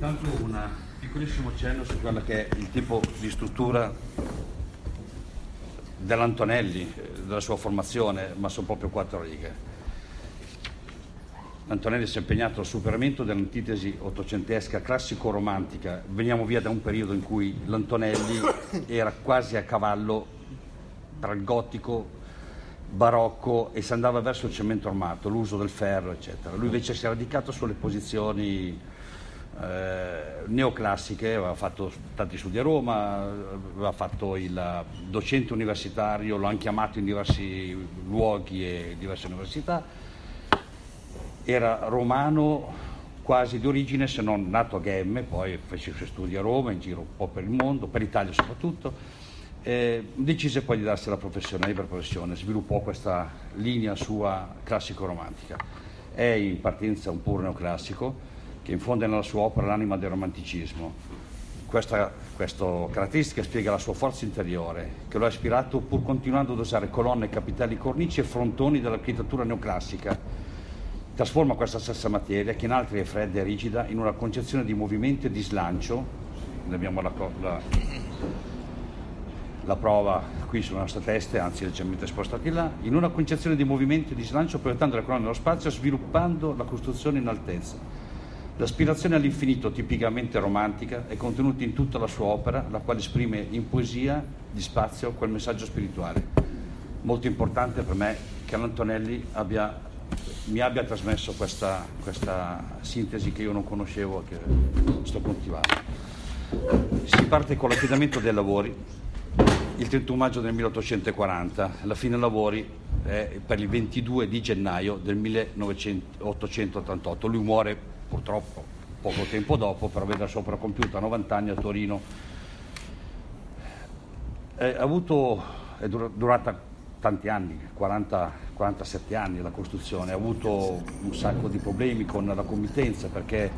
Intanto un piccolissimo accenno su quello che è il tipo di struttura dell'Antonelli, eh, della sua formazione, ma sono proprio quattro righe. Antonelli si è impegnato al superamento dell'antitesi ottocentesca classico-romantica. Veniamo via da un periodo in cui l'Antonelli era quasi a cavallo tra il gotico, barocco e si andava verso il cemento armato, l'uso del ferro, eccetera. Lui invece si è radicato sulle posizioni eh, neoclassiche, aveva fatto tanti studi a Roma, aveva fatto il docente universitario, lo hanno chiamato in diversi luoghi e diverse università era romano quasi di origine, se non nato a Ghemme, poi fece i suoi studi a Roma, in giro un po' per il mondo, per l'Italia soprattutto, eh, decise poi di darsi la professione, la libera professione, sviluppò questa linea sua classico-romantica. È in partenza un puro neoclassico che infonde nella sua opera l'anima del romanticismo. Questa, questa caratteristica spiega la sua forza interiore, che lo ha ispirato pur continuando ad usare colonne, capitelli, cornici e frontoni dell'architettura neoclassica, trasforma questa stessa materia, che in altri è fredda e rigida, in una concezione di movimento e di slancio, ne abbiamo la, la, la prova qui sulle nostre teste, anzi leggermente spostati là, in una concezione di movimento e di slancio proiettando le colonne nello spazio, sviluppando la costruzione in altezza. L'aspirazione all'infinito tipicamente romantica è contenuta in tutta la sua opera, la quale esprime in poesia di spazio quel messaggio spirituale. Molto importante per me che l'Antonelli abbia mi abbia trasmesso questa, questa sintesi che io non conoscevo e che sto coltivando. Si parte con l'affidamento dei lavori il 31 maggio del 1840, la fine lavori è per il 22 di gennaio del 1888. Lui muore purtroppo poco tempo dopo per aver la sua opera compiuta a 90 anni a Torino. È, avuto, è durata tanti anni, 40, 47 anni la costruzione, ha avuto un sacco di problemi con la committenza perché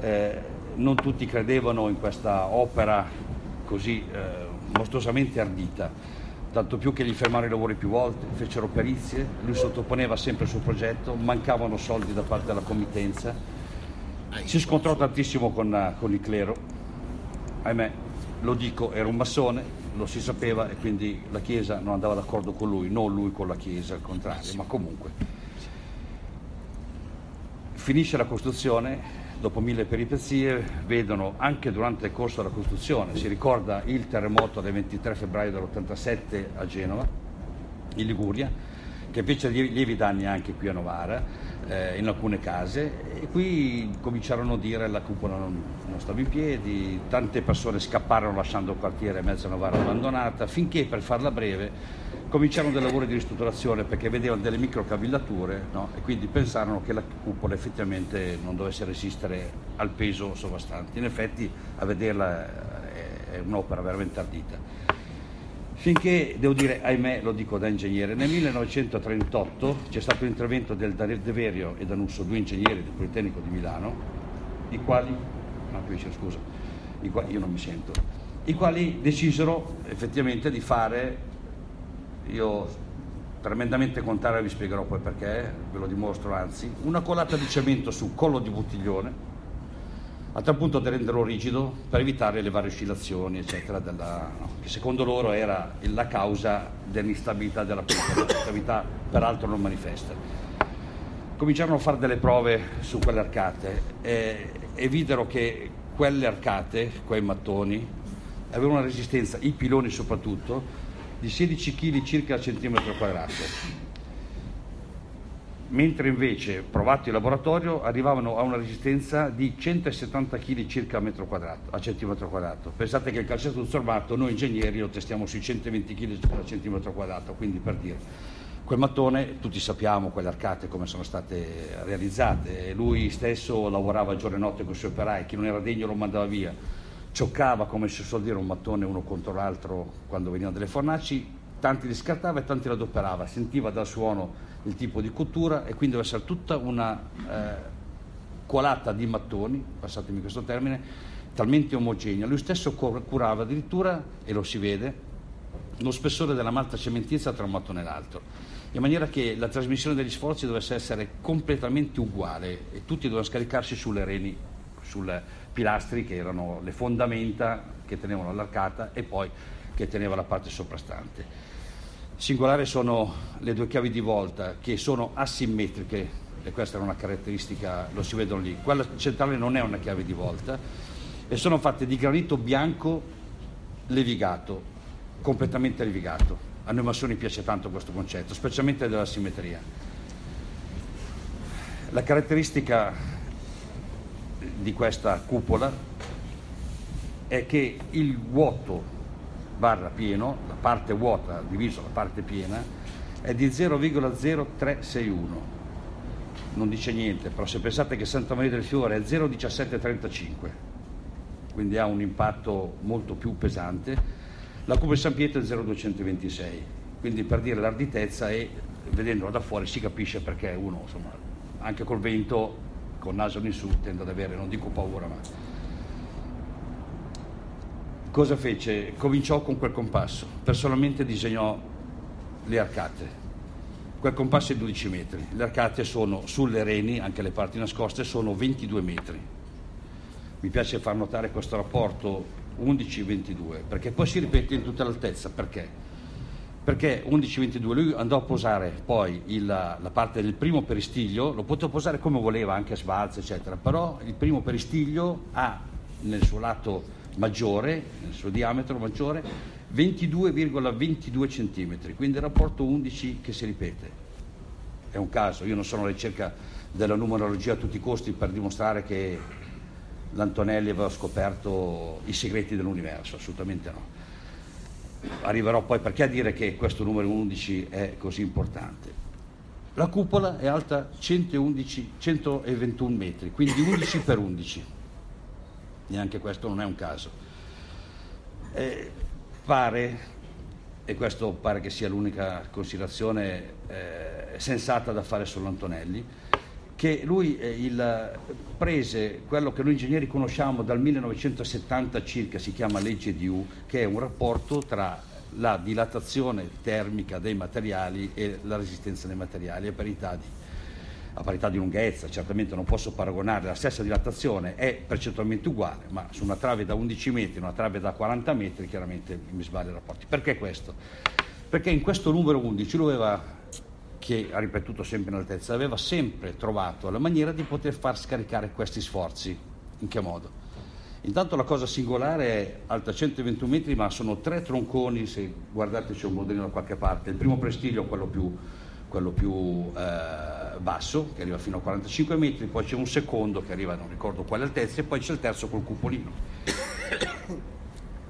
eh, non tutti credevano in questa opera così eh, mostruosamente ardita, tanto più che gli fermarono i lavori più volte, fecero perizie, lui sottoponeva sempre il suo progetto, mancavano soldi da parte della committenza, si scontrò tantissimo con, con il clero, ahimè, lo dico, era un massone, lo si sapeva e quindi la Chiesa non andava d'accordo con lui, non lui con la Chiesa, al contrario, ma comunque. Finisce la costruzione, dopo mille peripezie, vedono anche durante il corso della costruzione, si ricorda il terremoto del 23 febbraio dell'87 a Genova, in Liguria, che fece lievi danni anche qui a Novara, eh, in alcune case e qui cominciarono a dire la cupola non, non, stava in piedi, tante persone scapparono lasciando il quartiere mezza Novara abbandonata, finché per farla breve cominciarono dei lavori di ristrutturazione perché vedevano delle microcavillature no? e quindi pensarono che la cupola effettivamente non dovesse resistere al peso sovrastante. In effetti a vederla eh, è un'opera veramente ardita finché, devo dire, ahimè, lo dico da ingegnere, nel 1938 c'è stato l'intervento del De Verio e Danusso, due ingegneri del Politecnico di Milano, i quali, no, dice, scusa, i quali, io non mi sento, i quali decisero effettivamente di fare, io tremendamente contrario, vi spiegherò poi perché, ve lo dimostro anzi, una colata di cemento su collo di bottiglione, a tal punto da renderlo rigido per evitare le varie oscillazioni, eccetera, della, no, che secondo loro era la causa dell'instabilità della pellicola, l'instabilità peraltro non manifesta. Cominciarono a fare delle prove su quelle arcate e, e videro che quelle arcate, quei mattoni, avevano una resistenza, i piloni soprattutto, di 16 kg circa al centimetro quadrato mentre invece provati in laboratorio arrivavano a una resistenza di 170 kg circa a, metro quadrato, a centimetro quadrato. Pensate che il calcetto trasformato noi ingegneri lo testiamo sui 120 kg a centimetro quadrato, quindi per dire. Quel mattone, tutti sappiamo quelle arcate come sono state realizzate, lui stesso lavorava giorno e notte con i suoi operai, chi non era degno lo mandava via, cioccava come si suol dire un mattone uno contro l'altro quando venivano delle fornaci, tanti li scartava e tanti li adoperava, sentiva dal suono il tipo di cottura e quindi deve essere tutta una eh, colata di mattoni, passatemi questo termine, talmente omogenea. Lui stesso curava addirittura, e lo si vede, lo spessore della malta cementizia tra un mattone e l'altro, in maniera che la trasmissione degli sforzi dovesse essere completamente uguale e tutti dovevano scaricarsi sulle reni sulle pilastri che erano le fondamenta che tenevano l'arcata e poi che teneva la parte soprastante. Singolari sono le due chiavi di volta che sono asimmetriche e questa è una caratteristica, lo si vedono lì. Quella centrale non è una chiave di volta e sono fatte di granito bianco levigato, completamente levigato. A noi massoni piace tanto questo concetto, specialmente della simmetria. La caratteristica di questa cupola è che il vuoto barra pieno, la parte vuota diviso la parte piena, è di 0,0361 non dice niente, però se pensate che Santa Maria del Fiore è 0,1735, quindi ha un impatto molto più pesante, la Cuba di San Pietro è 0,226, quindi per dire l'arditezza e vedendolo da fuori si capisce perché uno, insomma, anche col vento, con naso in su, tende ad avere, non dico paura, ma... Cosa fece? Cominciò con quel compasso, personalmente disegnò le arcate, Quel compasso è 12 metri, le arcate sono sulle reni, anche le parti nascoste, sono 22 metri. Mi piace far notare questo rapporto 11-22, perché poi si ripete in tutta l'altezza. Perché? Perché 11-22 lui andò a posare poi il, la parte del primo peristiglio, lo poteva posare come voleva, anche a sbalzo, eccetera, però il primo peristiglio ha nel suo lato maggiore, nel suo diametro maggiore, 22,22 cm, quindi il rapporto 11 che si ripete. È un caso, io non sono alla ricerca della numerologia a tutti i costi per dimostrare che l'Antonelli aveva scoperto i segreti dell'universo, assolutamente no. Arriverò poi perché a dire che questo numero 11 è così importante. La cupola è alta 111, 121 metri, quindi 11 per 11. Neanche questo non è un caso. Eh, pare, e questo pare che sia l'unica considerazione eh, sensata da fare sull'Antonelli, che lui eh, il, prese quello che noi ingegneri conosciamo dal 1970 circa, si chiama legge di U, che è un rapporto tra la dilatazione termica dei materiali e la resistenza dei materiali a parità di a parità di lunghezza, certamente non posso paragonare, la stessa dilatazione è percentualmente uguale, ma su una trave da 11 metri, una trave da 40 metri, chiaramente mi sbaglio i rapporti. Perché questo? Perché in questo numero 11 lui aveva, che ha ripetuto sempre in altezza, aveva sempre trovato la maniera di poter far scaricare questi sforzi. In che modo? Intanto la cosa singolare è alta 121 metri, ma sono tre tronconi, se guardate c'è un modellino da qualche parte, il primo prestiglio, quello più, quello più eh, basso che arriva fino a 45 metri, poi c'è un secondo che arriva non ricordo quale altezza e poi c'è il terzo col cupolino.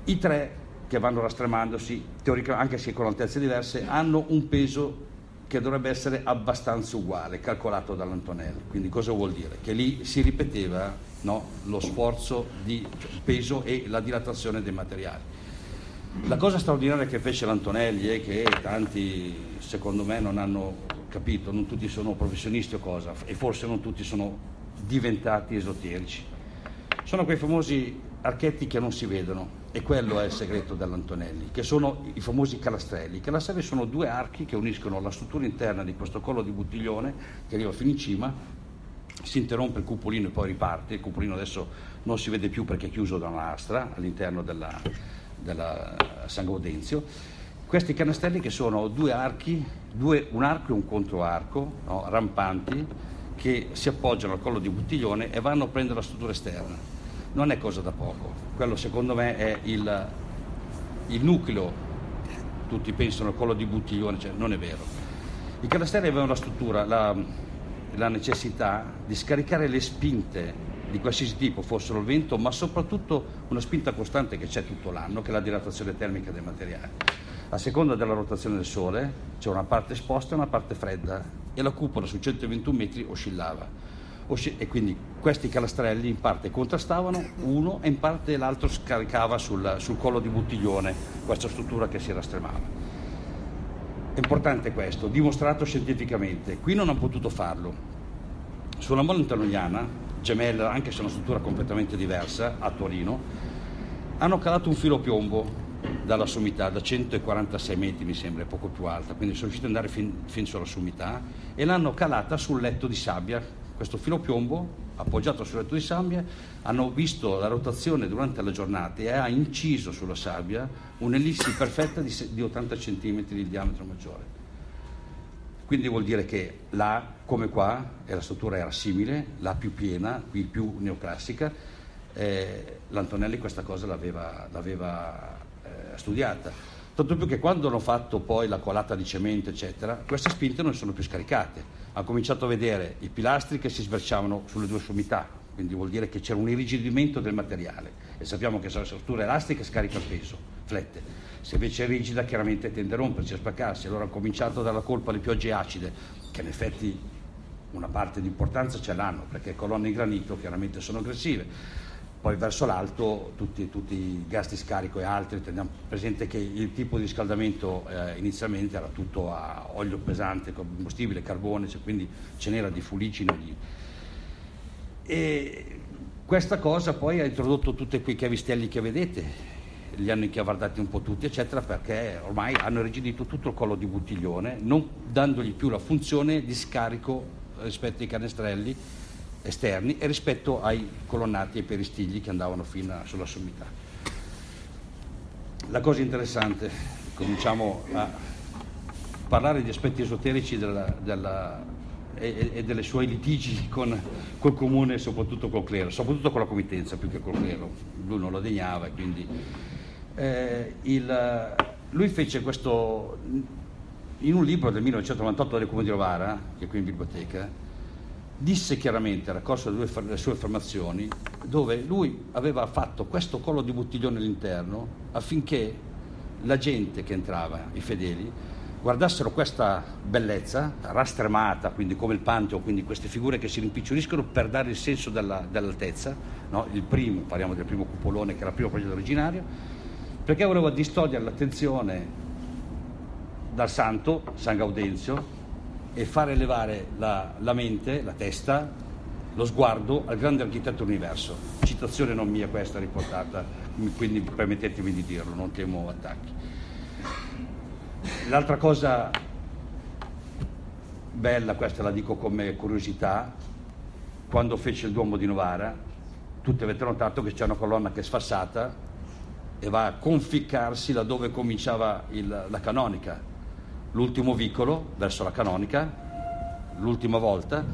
I tre che vanno rastremandosi, anche se con altezze diverse, hanno un peso che dovrebbe essere abbastanza uguale, calcolato dall'Antonelli. Quindi cosa vuol dire? Che lì si ripeteva no, lo sforzo di peso e la dilatazione dei materiali. La cosa straordinaria che fece l'Antonelli è che tanti, secondo me, non hanno capito, non tutti sono professionisti o cosa, e forse non tutti sono diventati esoterici. Sono quei famosi archetti che non si vedono, e quello è il segreto dell'Antonelli, che sono i famosi calastrelli. I calastrelli sono due archi che uniscono la struttura interna di questo collo di bottiglione, che arriva fino in cima, si interrompe il cupolino e poi riparte, il cupolino adesso non si vede più perché è chiuso da un'astra all'interno della, della San Gaudenzio, questi canastelli che sono due archi, due, un arco e un controarco, no, rampanti, che si appoggiano al collo di bottiglione e vanno a prendere la struttura esterna. Non è cosa da poco, quello secondo me è il, il nucleo, tutti pensano al collo di bottiglione, cioè non è vero. I canastelli avevano la struttura, la, la necessità di scaricare le spinte di qualsiasi tipo, fossero il vento, ma soprattutto una spinta costante che c'è tutto l'anno, che è la dilatazione termica dei materiali. A seconda della rotazione del Sole c'è una parte esposta e una parte fredda e la cupola su 121 metri oscillava. Oscill- e quindi questi calastrelli in parte contrastavano uno e in parte l'altro scaricava sul, sul collo di bottiglione questa struttura che si rastremava. È importante questo, dimostrato scientificamente. Qui non hanno potuto farlo. Sulla molla internoiana, gemella, anche se è una struttura completamente diversa, a Torino, hanno calato un filo piombo dalla sommità, da 146 metri mi sembra, poco più alta, quindi sono riusciti ad andare fin, fin sulla sommità e l'hanno calata sul letto di sabbia questo filo piombo appoggiato sul letto di sabbia, hanno visto la rotazione durante la giornata e ha inciso sulla sabbia un'ellissi perfetta di, di 80 cm di diametro maggiore. Quindi vuol dire che là, come qua, la struttura era simile, la più piena, qui più neoclassica, eh, l'Antonelli questa cosa l'aveva, l'aveva studiata. Tanto più che quando hanno fatto poi la colata di cemento, eccetera, queste spinte non sono più scaricate. Ha cominciato a vedere i pilastri che si sberciavano sulle due sommità, quindi vuol dire che c'era un irrigidimento del materiale e sappiamo che se la struttura elastica scarica peso, flette. Se invece è rigida chiaramente tende a rompersi, a spaccarsi. Allora ha cominciato dalla colpa alle piogge acide, che in effetti una parte di importanza ce l'hanno, perché colonne in granito chiaramente sono aggressive. Poi verso l'alto tutti, tutti i gas di scarico e altri, teniamo presente che il tipo di riscaldamento eh, inizialmente era tutto a olio pesante, combustibile, carbone, cioè quindi ce n'era di fulicino. Di... E questa cosa poi ha introdotto tutti quei chiavistelli che vedete, li hanno inchiavardati un po' tutti, eccetera, perché ormai hanno rigidito tutto il collo di bottiglione, non dandogli più la funzione di scarico rispetto ai canestrelli esterni e rispetto ai colonnati e peristigli che andavano fino sulla sommità. La cosa interessante, cominciamo a parlare di aspetti esoterici della, della, e, e, delle sue litigi con col comune e soprattutto col clero, soprattutto con la committenza più che col clero, lui non lo degnava e quindi eh, il, lui fece questo in un libro del 1998 del Comune di Novara, che è qui in biblioteca, disse chiaramente, a raccolse delle sue affermazioni, dove lui aveva fatto questo collo di bottiglione all'interno affinché la gente che entrava, i fedeli, guardassero questa bellezza rastremata, quindi come il Pantheon, quindi queste figure che si rimpiccioliscono per dare il senso della, dell'altezza, no? il primo, parliamo del primo cupolone che era il primo progetto originario, perché volevo distogliere l'attenzione dal santo, San Gaudenzio, e far elevare la, la, mente, la testa, lo sguardo al grande architetto universo. Citazione non mia questa riportata, quindi permettetemi di dirlo, non temo attacchi. L'altra cosa bella, questa la dico come curiosità, quando fece il Duomo di Novara, tutti avete notato che c'è una colonna che è sfassata e va a conficcarsi laddove cominciava il, la canonica. L'ultimo vicolo verso la canonica, l'ultima volta,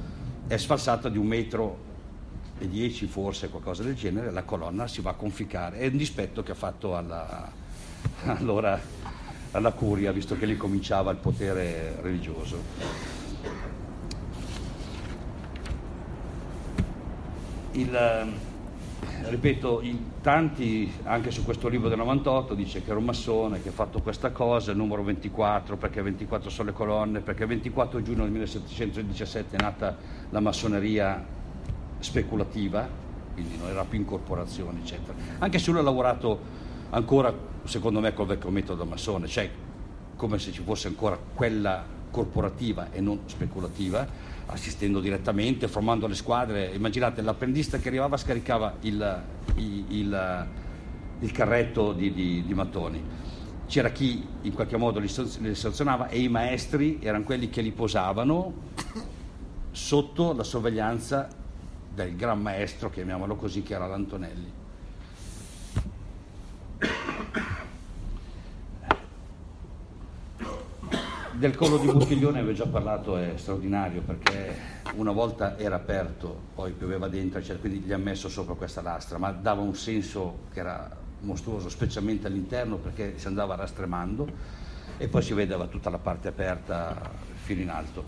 è sfalsata di un metro e dieci forse, qualcosa del genere, la colonna si va a conficcare. È un dispetto che ha fatto alla, allora, alla curia, visto che lì cominciava il potere religioso. Il, ripeto, tanti anche su questo libro del 98 dice che era un massone, che ha fatto questa cosa, il numero 24, perché 24 sono le colonne, perché il 24 giugno del 1717 è nata la massoneria speculativa, quindi non era più incorporazione, eccetera. Anche se lui ha lavorato ancora, secondo me, col vecchio metodo massone, cioè come se ci fosse ancora quella corporativa e non speculativa, assistendo direttamente, formando le squadre. Immaginate l'apprendista che arrivava scaricava il, il, il, il carretto di, di, di, mattoni. C'era chi in qualche modo li, li sanzionava e i maestri erano quelli che li posavano sotto la sorveglianza del gran maestro, chiamiamolo così, che era l'Antonelli. Del collo di bottiglione avevo già parlato, è straordinario perché una volta era aperto, poi pioveva dentro, cioè, quindi gli ha messo sopra questa lastra, ma dava un senso che era mostruoso, specialmente all'interno perché si andava rastremando e poi si vedeva tutta la parte aperta fino in alto.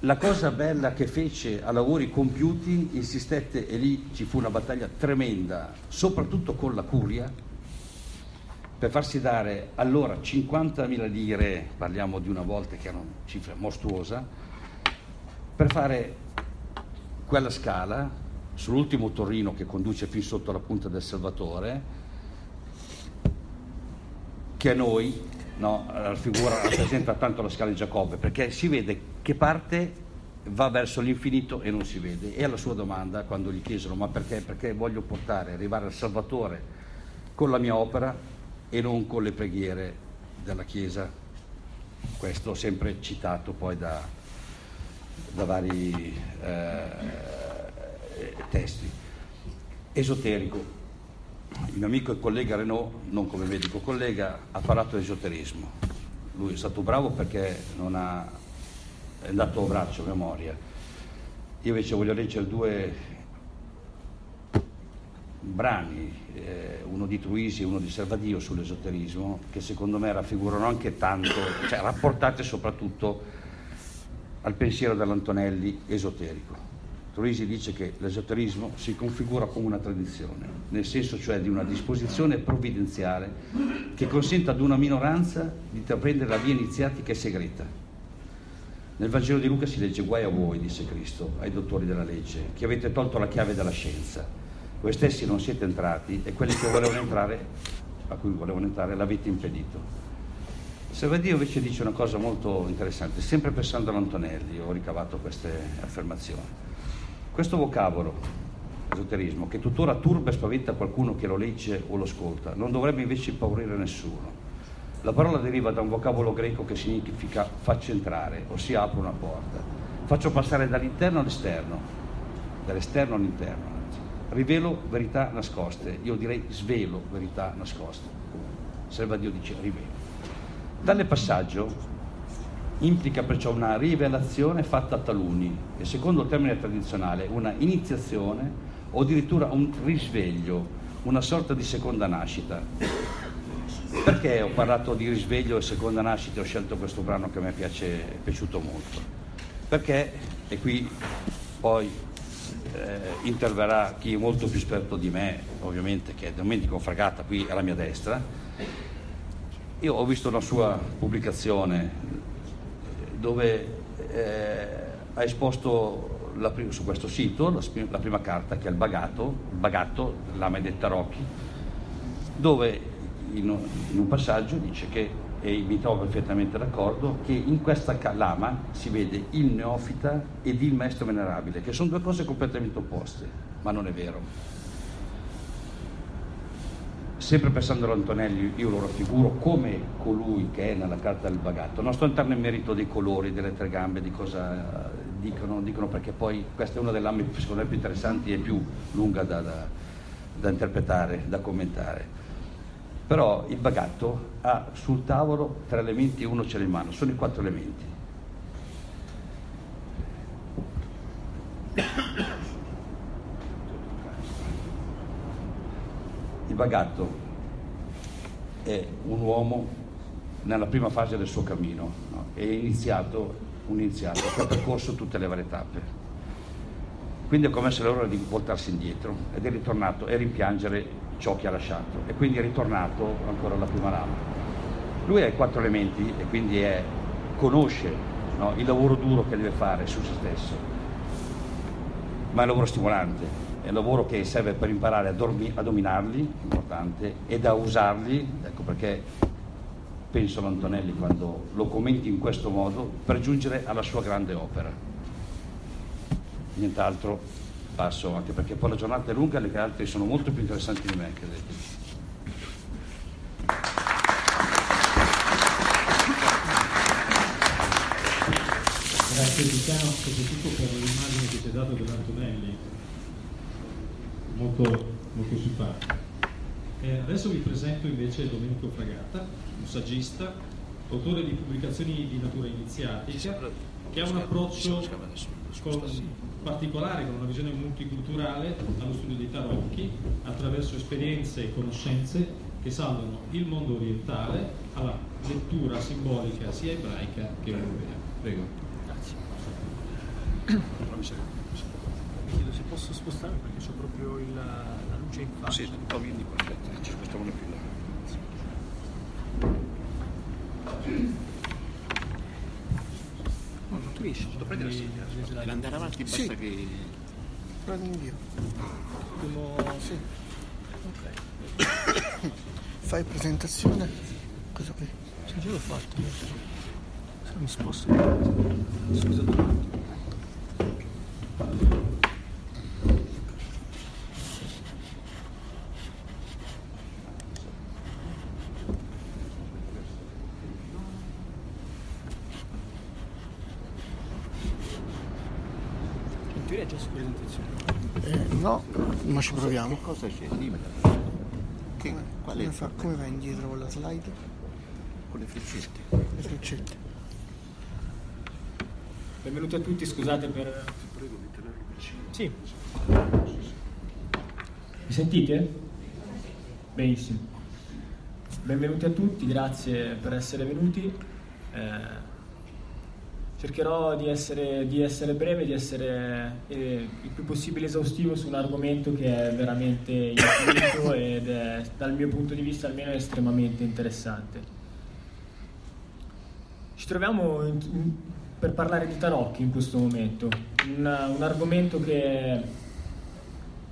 La cosa bella che fece a lavori compiuti, insistette e lì ci fu una battaglia tremenda, soprattutto con la curia, per farsi dare allora 50.000 lire, parliamo di una volta che era una cifra mostruosa, per fare quella scala sull'ultimo torrino che conduce fin sotto la punta del Salvatore, che a noi no, la figura rappresenta tanto la scala di Giacobbe, perché si vede che parte va verso l'infinito e non si vede. E alla sua domanda, quando gli chiesero ma perché? Perché voglio portare, arrivare al Salvatore con la mia opera, e non con le preghiere della Chiesa. Questo sempre citato poi da, da vari eh, testi. Esoterico. Il mio amico e collega Renault, non come medico collega, ha parlato di esoterismo. Lui è stato bravo perché non ha, è andato a braccio, a memoria. Io invece voglio leggere due brani, eh, uno di Truisi e uno di Servadio sull'esoterismo, che secondo me raffigurano anche tanto, cioè rapportate soprattutto al pensiero dell'Antonelli esoterico. Truisi dice che l'esoterismo si configura come una tradizione, nel senso cioè di una disposizione provvidenziale che consente ad una minoranza di intraprendere la via iniziatica e segreta. Nel Vangelo di Luca si legge guai a voi, disse Cristo, ai dottori della legge, che avete tolto la chiave della scienza. Voi stessi non siete entrati e quelli entrare, a cui volevano entrare l'avete impedito. Servadio invece dice una cosa molto interessante, sempre pensando all'Antonelli ho ricavato queste affermazioni. Questo vocabolo, esoterismo, che tuttora turba e spaventa qualcuno che lo legge o lo ascolta, non dovrebbe invece impaurire nessuno. La parola deriva da un vocabolo greco che significa faccio entrare, ossia apro una porta. Faccio passare dall'interno all'esterno, dall'esterno all'interno. Rivelo verità nascoste, io direi svelo verità nascoste. Serva Dio dice rivelo. Tale passaggio implica perciò una rivelazione fatta a taluni e secondo il termine tradizionale una iniziazione o addirittura un risveglio, una sorta di seconda nascita. Perché ho parlato di risveglio e seconda nascita e ho scelto questo brano che a me piace, è piaciuto molto? Perché, e qui poi eh, interverrà chi è molto più esperto di me, ovviamente, che è Domenico Fragata, qui alla mia destra, io ho visto una sua pubblicazione dove eh, ha esposto la, su questo sito la, la, prima carta che è il Bagato, il Bagatto, l'Ame dei Tarocchi, dove in un passaggio dice che, e mi trovo perfettamente d'accordo, che in questa lama si vede il neofita ed il maestro venerabile, che sono due cose completamente opposte, ma non è vero sempre pensando all'Antonelli, io lo raffiguro come colui che è nella carta del bagatto. Non sto entrando in merito dei colori, delle tre gambe, di cosa dicono, dicono perché poi questa è una delle armi secondo me più interessanti e più lunga da, da, da interpretare, da commentare. Però il bagatto ha sul tavolo tre elementi uno ce l'ha in mano, sono i quattro elementi. Il Bagatto è un uomo nella prima fase del suo cammino, no? è iniziato un iniziato che ha percorso tutte le varie tappe. Quindi è come se l'ora di voltarsi indietro ed è ritornato e rimpiangere ciò che ha lasciato e quindi è ritornato ancora alla prima lama. Lui ha i quattro elementi e quindi è, conosce no? il lavoro duro che deve fare su se stesso, ma è un lavoro stimolante, è un lavoro che serve per imparare a, dormi, a dominarli, importante, ed a usarli, ecco perché penso all'Antonelli quando lo commenti in questo modo, per giungere alla sua grande opera. Nient'altro passo, anche perché poi la giornata è lunga e gli altri sono molto più interessanti di me, credetemi. Grazie Luciano, soprattutto per l'immagine che ci hai dato dell'Antonelli molto, molto simpatico. Eh, adesso vi presento invece Domenico Fragata, un saggista, autore di pubblicazioni di natura iniziatica, che ha un approccio con, particolare, con una visione multiculturale allo studio dei tarocchi, attraverso esperienze e conoscenze che salvano il mondo orientale alla lettura simbolica sia ebraica che europea. Prego. Grazie chiedo se posso spostare perché c'è proprio il, la luce in faccia. Sì, un po' vieni qua, ci spostiamo più là. No, non tu riesci, posso prendere la sedia. Per andare avanti basta sì. che... Prendi in via. Dobbiamo... Sì. Ok. Fai presentazione. Cosa qui? Sì, già l'ho fatto. Se mi sposto. Scusate un attimo. già su presentazione. Eh, no, ma ci proviamo. Che cosa c'è? Dimmi. Che, qual è Come, fa, come va indietro con la slide? con le freccette? Le freccette. Benvenuti a tutti, scusate per... Sì. Mi sentite? Benissimo. Benvenuti a tutti, grazie per essere venuti. Eh, cercherò di essere, di essere breve, di essere eh, il più possibile esaustivo su un argomento che è veramente infinito ed è dal mio punto di vista almeno estremamente interessante. Ci troviamo in- in- per parlare di tarocchi in questo momento, un, un argomento che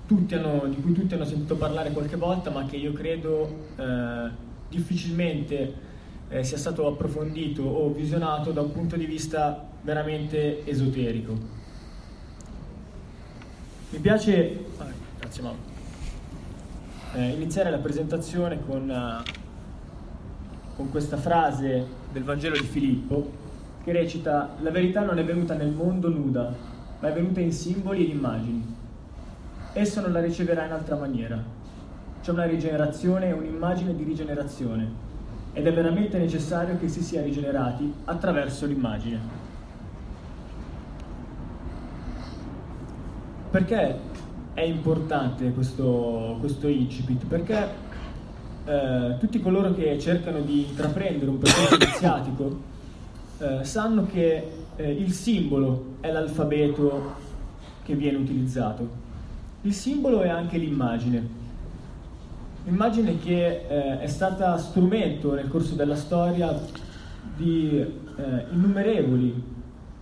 tutti hanno- di cui tutti hanno sentito parlare qualche volta, ma che io credo eh, difficilmente eh, sia stato approfondito o visionato da un punto di vista veramente esoterico. Mi piace, ah, grazie eh, iniziare la presentazione con, eh, con questa frase del Vangelo di Filippo che recita La verità non è venuta nel mondo nuda, ma è venuta in simboli ed immagini. Esso non la riceverà in altra maniera. C'è una rigenerazione e un'immagine di rigenerazione ed è veramente necessario che si sia rigenerati attraverso l'immagine. Perché è importante questo, questo incipit? Perché eh, tutti coloro che cercano di intraprendere un percorso iniziatico eh, sanno che eh, il simbolo è l'alfabeto che viene utilizzato. Il simbolo è anche l'immagine. L'immagine che eh, è stata strumento nel corso della storia di eh, innumerevoli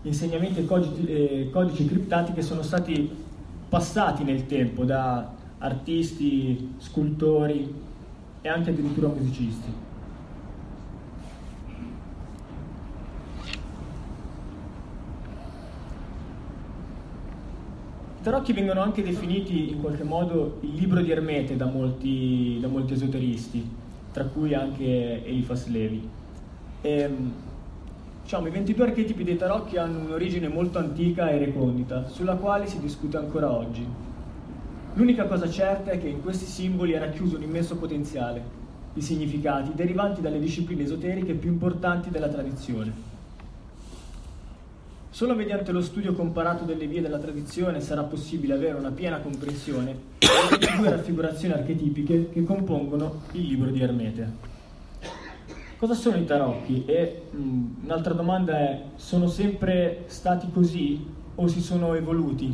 insegnamenti e codici, e codici criptati che sono stati passati nel tempo da artisti, scultori e anche addirittura musicisti. Tarocchi vengono anche definiti in qualche modo il libro di Ermete da molti, da molti esoteristi, tra cui anche Elifas Levi. E, diciamo, I 22 archetipi dei tarocchi hanno un'origine molto antica e recondita, sulla quale si discute ancora oggi. L'unica cosa certa è che in questi simboli è racchiuso un immenso potenziale di significati derivanti dalle discipline esoteriche più importanti della tradizione. Solo mediante lo studio comparato delle vie della tradizione sarà possibile avere una piena comprensione delle due raffigurazioni archetipiche che compongono il libro di Ermete. Cosa sono i tarocchi? E mh, un'altra domanda è, sono sempre stati così o si sono evoluti?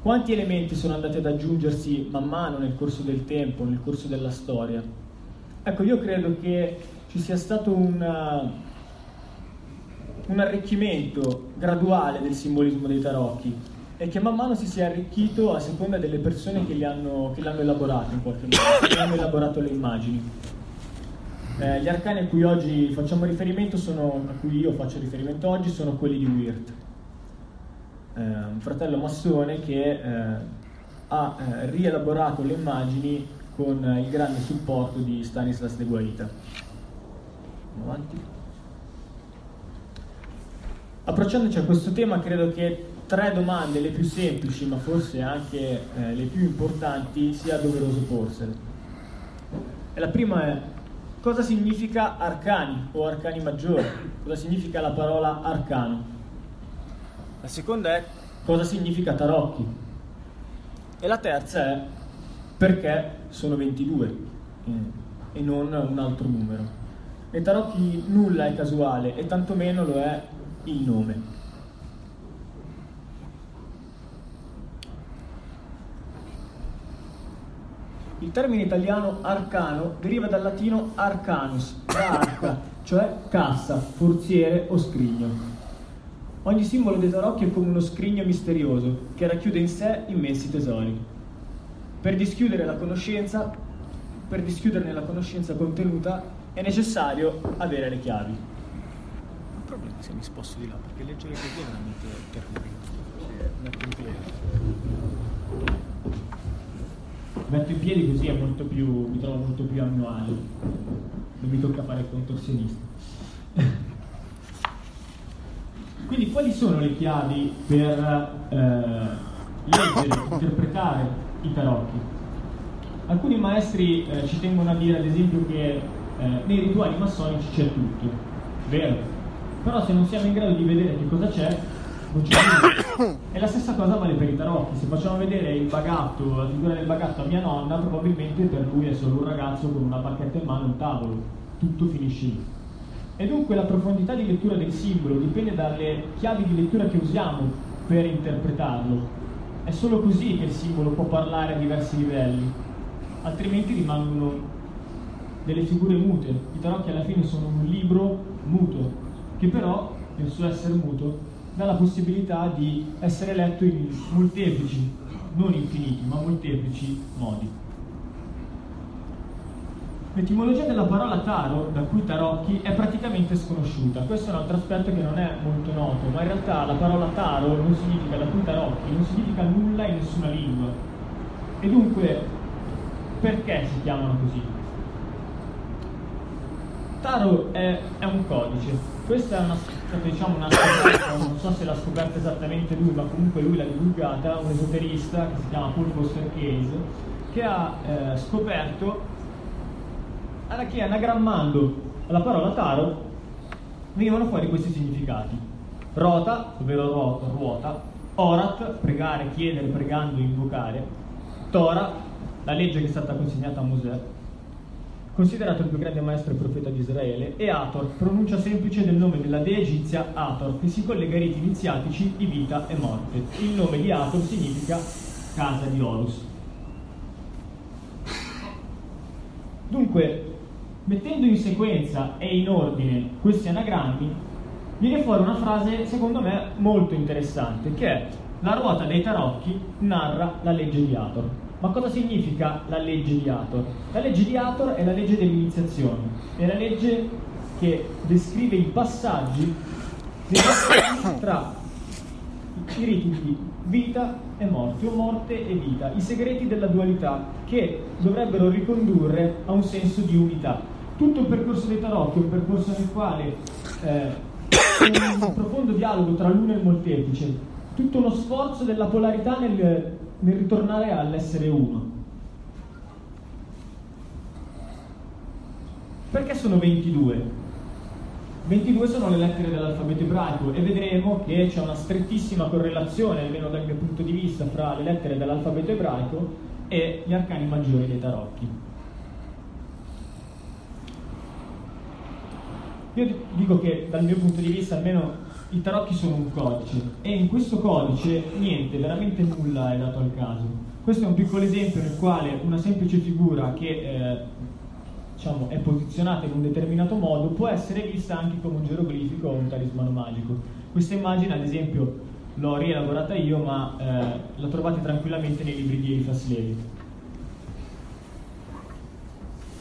Quanti elementi sono andati ad aggiungersi man mano nel corso del tempo, nel corso della storia? Ecco, io credo che ci sia stato un, un arricchimento graduale del simbolismo dei tarocchi e che man mano si sia arricchito a seconda delle persone che li hanno, che l'hanno elaborato in qualche modo, che hanno elaborato le immagini. Eh, gli arcani a cui oggi facciamo riferimento sono, a cui io faccio riferimento oggi, sono quelli di Wirth, eh, un fratello massone che eh, ha eh, rielaborato le immagini con il grande supporto di Stanislas de Guaita. Andiamo avanti. Approcciandoci a questo tema, credo che tre domande, le più semplici, ma forse anche eh, le più importanti, sia doveroso porsele. E la prima è cosa significa arcani o arcani maggiori? Cosa significa la parola arcano? La seconda è cosa significa tarocchi? E la terza è perché sono 22 eh, e non un altro numero. Nei tarocchi nulla è casuale e tantomeno lo è il nome. Il termine italiano arcano deriva dal latino arcanus, arca, cioè cassa, forziere o scrigno. Ogni simbolo dei tarocchi è come uno scrigno misterioso che racchiude in sé immensi tesori. Per dischiudere la conoscenza, per dischiuderne la conoscenza contenuta, è necessario avere le chiavi. È se mi sposto di là, perché leggere così è veramente terribile. Metto in piedi. Metto in piedi così è più, mi trovo molto più a mio agio. Non mi tocca fare il contorsionista. Quindi quali sono le chiavi per eh, leggere, interpretare i tarocchi. Alcuni maestri eh, ci tengono a dire, ad esempio, che eh, nei rituali massonici c'è tutto, vero? Però se non siamo in grado di vedere che cosa c'è, non c'è nulla. E la stessa cosa vale per i tarocchi. Se facciamo vedere il bagatto, la figura del bagatto a mia nonna, probabilmente per lui è solo un ragazzo con una bacchetta in mano e un tavolo. Tutto finisce lì. E dunque la profondità di lettura del simbolo dipende dalle chiavi di lettura che usiamo per interpretarlo. È solo così che il simbolo può parlare a diversi livelli, altrimenti rimangono delle figure mute. I tarocchi alla fine sono un libro muto, che però, nel suo essere muto, dà la possibilità di essere letto in molteplici, non infiniti, ma molteplici modi. L'etimologia della parola taro, da cui tarocchi, è praticamente sconosciuta. Questo è un altro aspetto che non è molto noto, ma in realtà la parola taro non significa da cui tarocchi, non significa nulla in nessuna lingua. E dunque, perché si chiamano così? Taro è, è un codice. Questa è una, diciamo, una scoperta, non so se l'ha scoperta esattamente lui, ma comunque lui l'ha divulgata, un esoterista che si chiama Paul Foster Case, che ha eh, scoperto che anagrammando la parola taro venivano fuori questi significati. Rota, ovvero ro- ruota, orat, pregare, chiedere, pregando, invocare, Tora, la legge che è stata consegnata a Mosè, considerato il più grande maestro e profeta di Israele, e Ator, pronuncia semplice del nome della dea egizia Ator, che si collega ai riti iniziatici di vita e morte. Il nome di Ator significa casa di Horus. Dunque, mettendo in sequenza e in ordine questi anagrammi, viene fuori una frase secondo me molto interessante, che è la ruota dei tarocchi narra la legge di Ator. Ma cosa significa la legge di Ator? La legge di Ator è la legge dell'iniziazione, è la legge che descrive i passaggi tra i riti di vita e morte, o morte e vita, i segreti della dualità che dovrebbero ricondurre a un senso di unità. Tutto il percorso dei tarocchi è un percorso nel quale eh, un profondo dialogo tra l'uno e il molteplice, tutto uno sforzo della polarità nel, nel ritornare all'essere uno. Perché sono 22? 22 sono le lettere dell'alfabeto ebraico e vedremo che c'è una strettissima correlazione, almeno dal mio punto di vista, fra le lettere dell'alfabeto ebraico e gli arcani maggiori dei tarocchi. Io dico che dal mio punto di vista almeno i tarocchi sono un codice e in questo codice niente, veramente nulla è dato al caso. Questo è un piccolo esempio nel quale una semplice figura che eh, diciamo, è posizionata in un determinato modo può essere vista anche come un geroglifico o un talismano magico. Questa immagine ad esempio l'ho rielaborata io ma eh, la trovate tranquillamente nei libri di Eliphas Levi.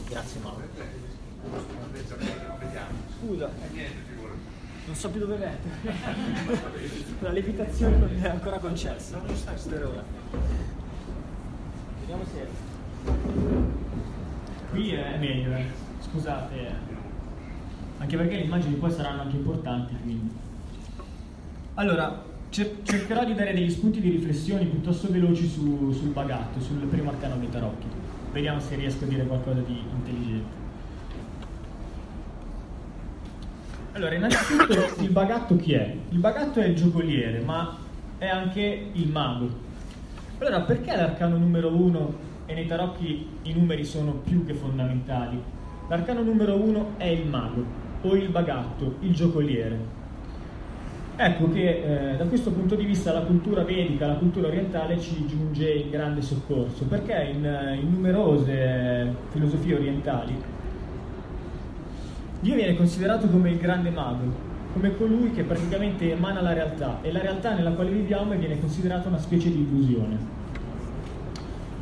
Grazie Mauro. Scusa. Non so più dove mettere. La levitazione non è ancora concessa. Per ora. Vediamo se. Qui è meglio, eh. Scusate. Eh. Anche perché le immagini poi saranno anche importanti, quindi. Allora, cercherò di dare degli spunti di riflessione piuttosto veloci su, sul bagatto, sul primo arcano dei tarocchi. Vediamo se riesco a dire qualcosa di intelligente. Allora, innanzitutto il bagatto chi è? Il bagatto è il giocoliere, ma è anche il mago. Allora, perché l'arcano numero uno e nei tarocchi i numeri sono più che fondamentali? L'arcano numero uno è il mago, o il bagatto, il giocoliere. Ecco che eh, da questo punto di vista la cultura vedica, la cultura orientale ci giunge in grande soccorso, perché in, in numerose filosofie orientali Dio viene considerato come il grande mago, come colui che praticamente emana la realtà e la realtà nella quale viviamo viene considerata una specie di illusione.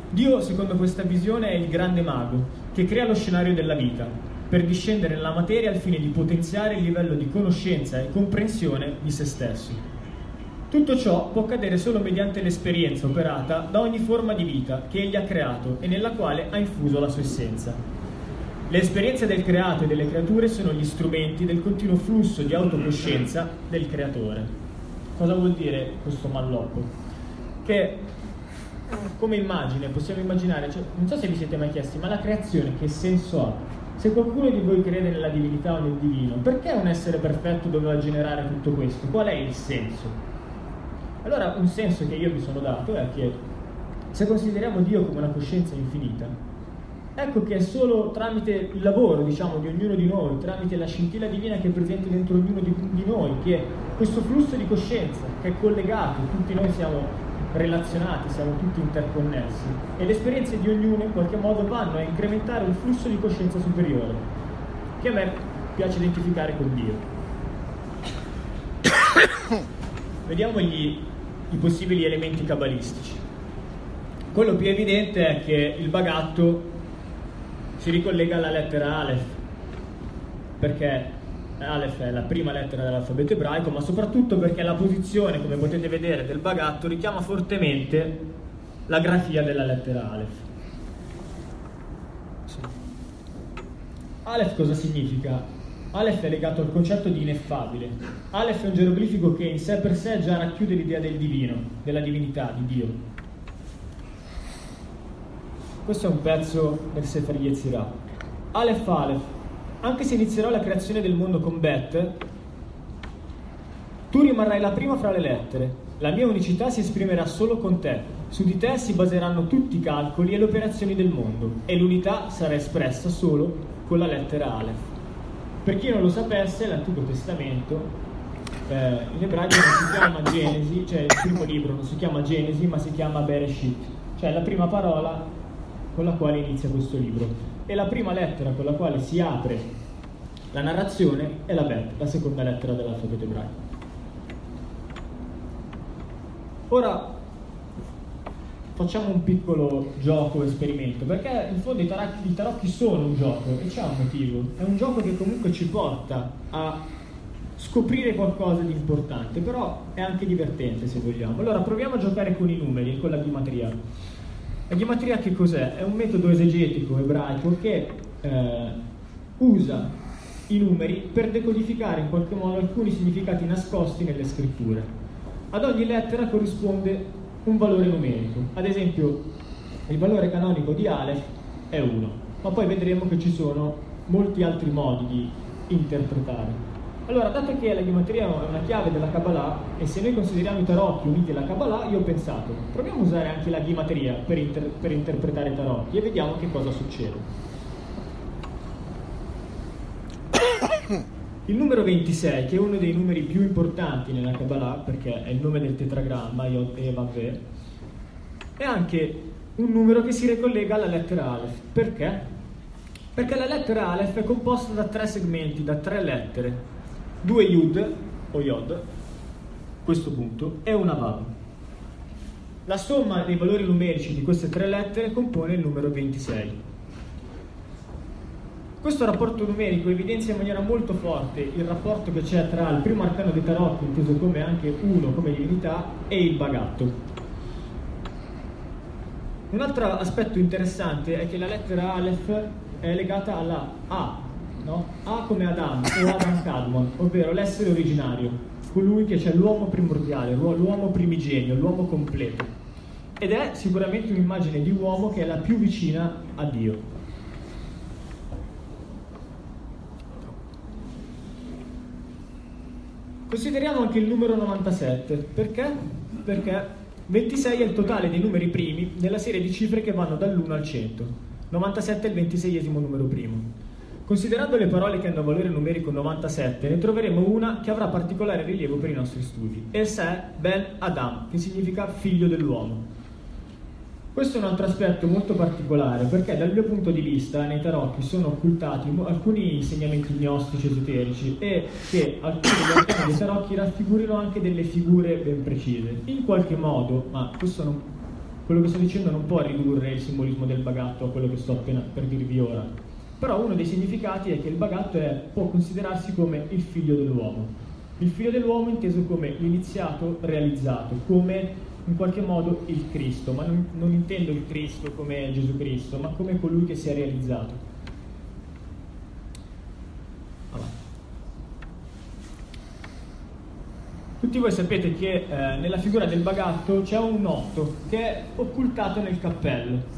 Dio, secondo questa visione, è il grande mago che crea lo scenario della vita per discendere nella materia al fine di potenziare il livello di conoscenza e comprensione di se stesso. Tutto ciò può accadere solo mediante l'esperienza operata da ogni forma di vita che egli ha creato e nella quale ha infuso la sua essenza. Le esperienze del creato e delle creature sono gli strumenti del continuo flusso di autocoscienza del creatore. Cosa vuol dire questo malloppo? che come immagine possiamo immaginare, cioè, non so se vi siete mai chiesti, ma la creazione che senso ha? Se qualcuno di voi crede nella divinità o nel divino, perché un essere perfetto doveva generare tutto questo? Qual è il senso? Allora un senso che io mi sono dato è che se consideriamo Dio come una coscienza infinita, ecco che è solo tramite il lavoro, diciamo, di ognuno di noi, tramite la scintilla divina che è presente dentro ognuno di, di noi, che questo flusso di coscienza che è collegato, tutti noi siamo relazionati, siamo tutti interconnessi e le esperienze di ognuno in qualche modo vanno a incrementare un flusso di coscienza superiore che a me piace identificare con Dio. Vediamo gli, i possibili elementi cabalistici. Quello più evidente è che il bagatto si ricollega alla lettera Aleph, perché Aleph è la prima lettera dell'alfabeto ebraico, ma soprattutto perché la posizione, come potete vedere, del bagatto richiama fortemente la grafia della lettera Aleph. Aleph cosa significa? Aleph è legato al concetto di ineffabile. Aleph è un geroglifico che in sé per sé già racchiude l'idea del divino, della divinità, di Dio. Questo è un pezzo del Sefer Yetzirah. Aleph Aleph anche se inizierò la creazione del mondo con Bet, tu rimarrai la prima fra le lettere. La mia unicità si esprimerà solo con te. Su di te si baseranno tutti i calcoli e le operazioni del mondo e l'unità sarà espressa solo con la lettera Aleph. Per chi non lo sapesse, l'Antico Testamento eh, in ebraico non si chiama Genesi, cioè il primo libro non si chiama Genesi, ma si chiama Bereshit, cioè la prima parola con la quale inizia questo libro e la prima lettera con la quale si apre la narrazione è la Bet, la seconda lettera dell'alfabeto ebraico. Ora facciamo un piccolo gioco, esperimento, perché in fondo i tarocchi, i tarocchi sono un gioco e c'è un motivo, è un gioco che comunque ci porta a scoprire qualcosa di importante, però è anche divertente se vogliamo. Allora proviamo a giocare con i numeri e con la bimatria. La gematria che cos'è? È un metodo esegetico ebraico che eh, usa i numeri per decodificare in qualche modo alcuni significati nascosti nelle scritture. Ad ogni lettera corrisponde un valore numerico. Ad esempio, il valore canonico di Aleph è 1, ma poi vedremo che ci sono molti altri modi di interpretare. Allora, dato che la gematria è una chiave della Kabbalah e se noi consideriamo i tarocchi uniti alla Kabbalah, io ho pensato, proviamo a usare anche la gematria per, inter- per interpretare i tarocchi e vediamo che cosa succede. Il numero 26, che è uno dei numeri più importanti nella Kabbalah, perché è il nome del tetragramma, e Vav, è anche un numero che si ricollega alla lettera Aleph. Perché? Perché la lettera Aleph è composta da tre segmenti, da tre lettere, due Yud o Yod, questo punto, e una Vav. La somma dei valori numerici di queste tre lettere compone il numero 26. Questo rapporto numerico evidenzia in maniera molto forte il rapporto che c'è tra il primo arcano dei tarot, inteso come anche uno come divinità, e il bagatto. Un altro aspetto interessante è che la lettera Aleph è legata alla A no? A come Adam o Adam Kadmon, ovvero l'essere originario, colui che c'è l'uomo primordiale, l'uomo primigenio, l'uomo completo. Ed è sicuramente un'immagine di uomo che è la più vicina a Dio. Consideriamo anche il numero 97, perché? Perché 26 è il totale dei numeri primi della serie di cifre che vanno dall'1 al 100. 97 è il ventiseiesimo numero primo. Considerando le parole che hanno valore numerico 97, ne troveremo una che avrà particolare rilievo per i nostri studi. Essa è Ben Adam, che significa figlio dell'uomo. Questo è un altro aspetto molto particolare perché dal mio punto di vista nei tarocchi sono occultati alcuni insegnamenti gnostici esoterici e che alcuni dei tarocchi raffigurino anche delle figure ben precise. In qualche modo, ma non, quello che sto dicendo non può ridurre il simbolismo del bagatto a quello che sto appena per dirvi ora però uno dei significati è che il bagatto è, può considerarsi come il figlio dell'uomo. Il figlio dell'uomo inteso come l'iniziato realizzato, come in qualche modo il Cristo, ma non, non intendo il Cristo come Gesù Cristo, ma come colui che si è realizzato. Tutti voi sapete che eh, nella figura del bagatto c'è un 8 che è occultato nel cappello.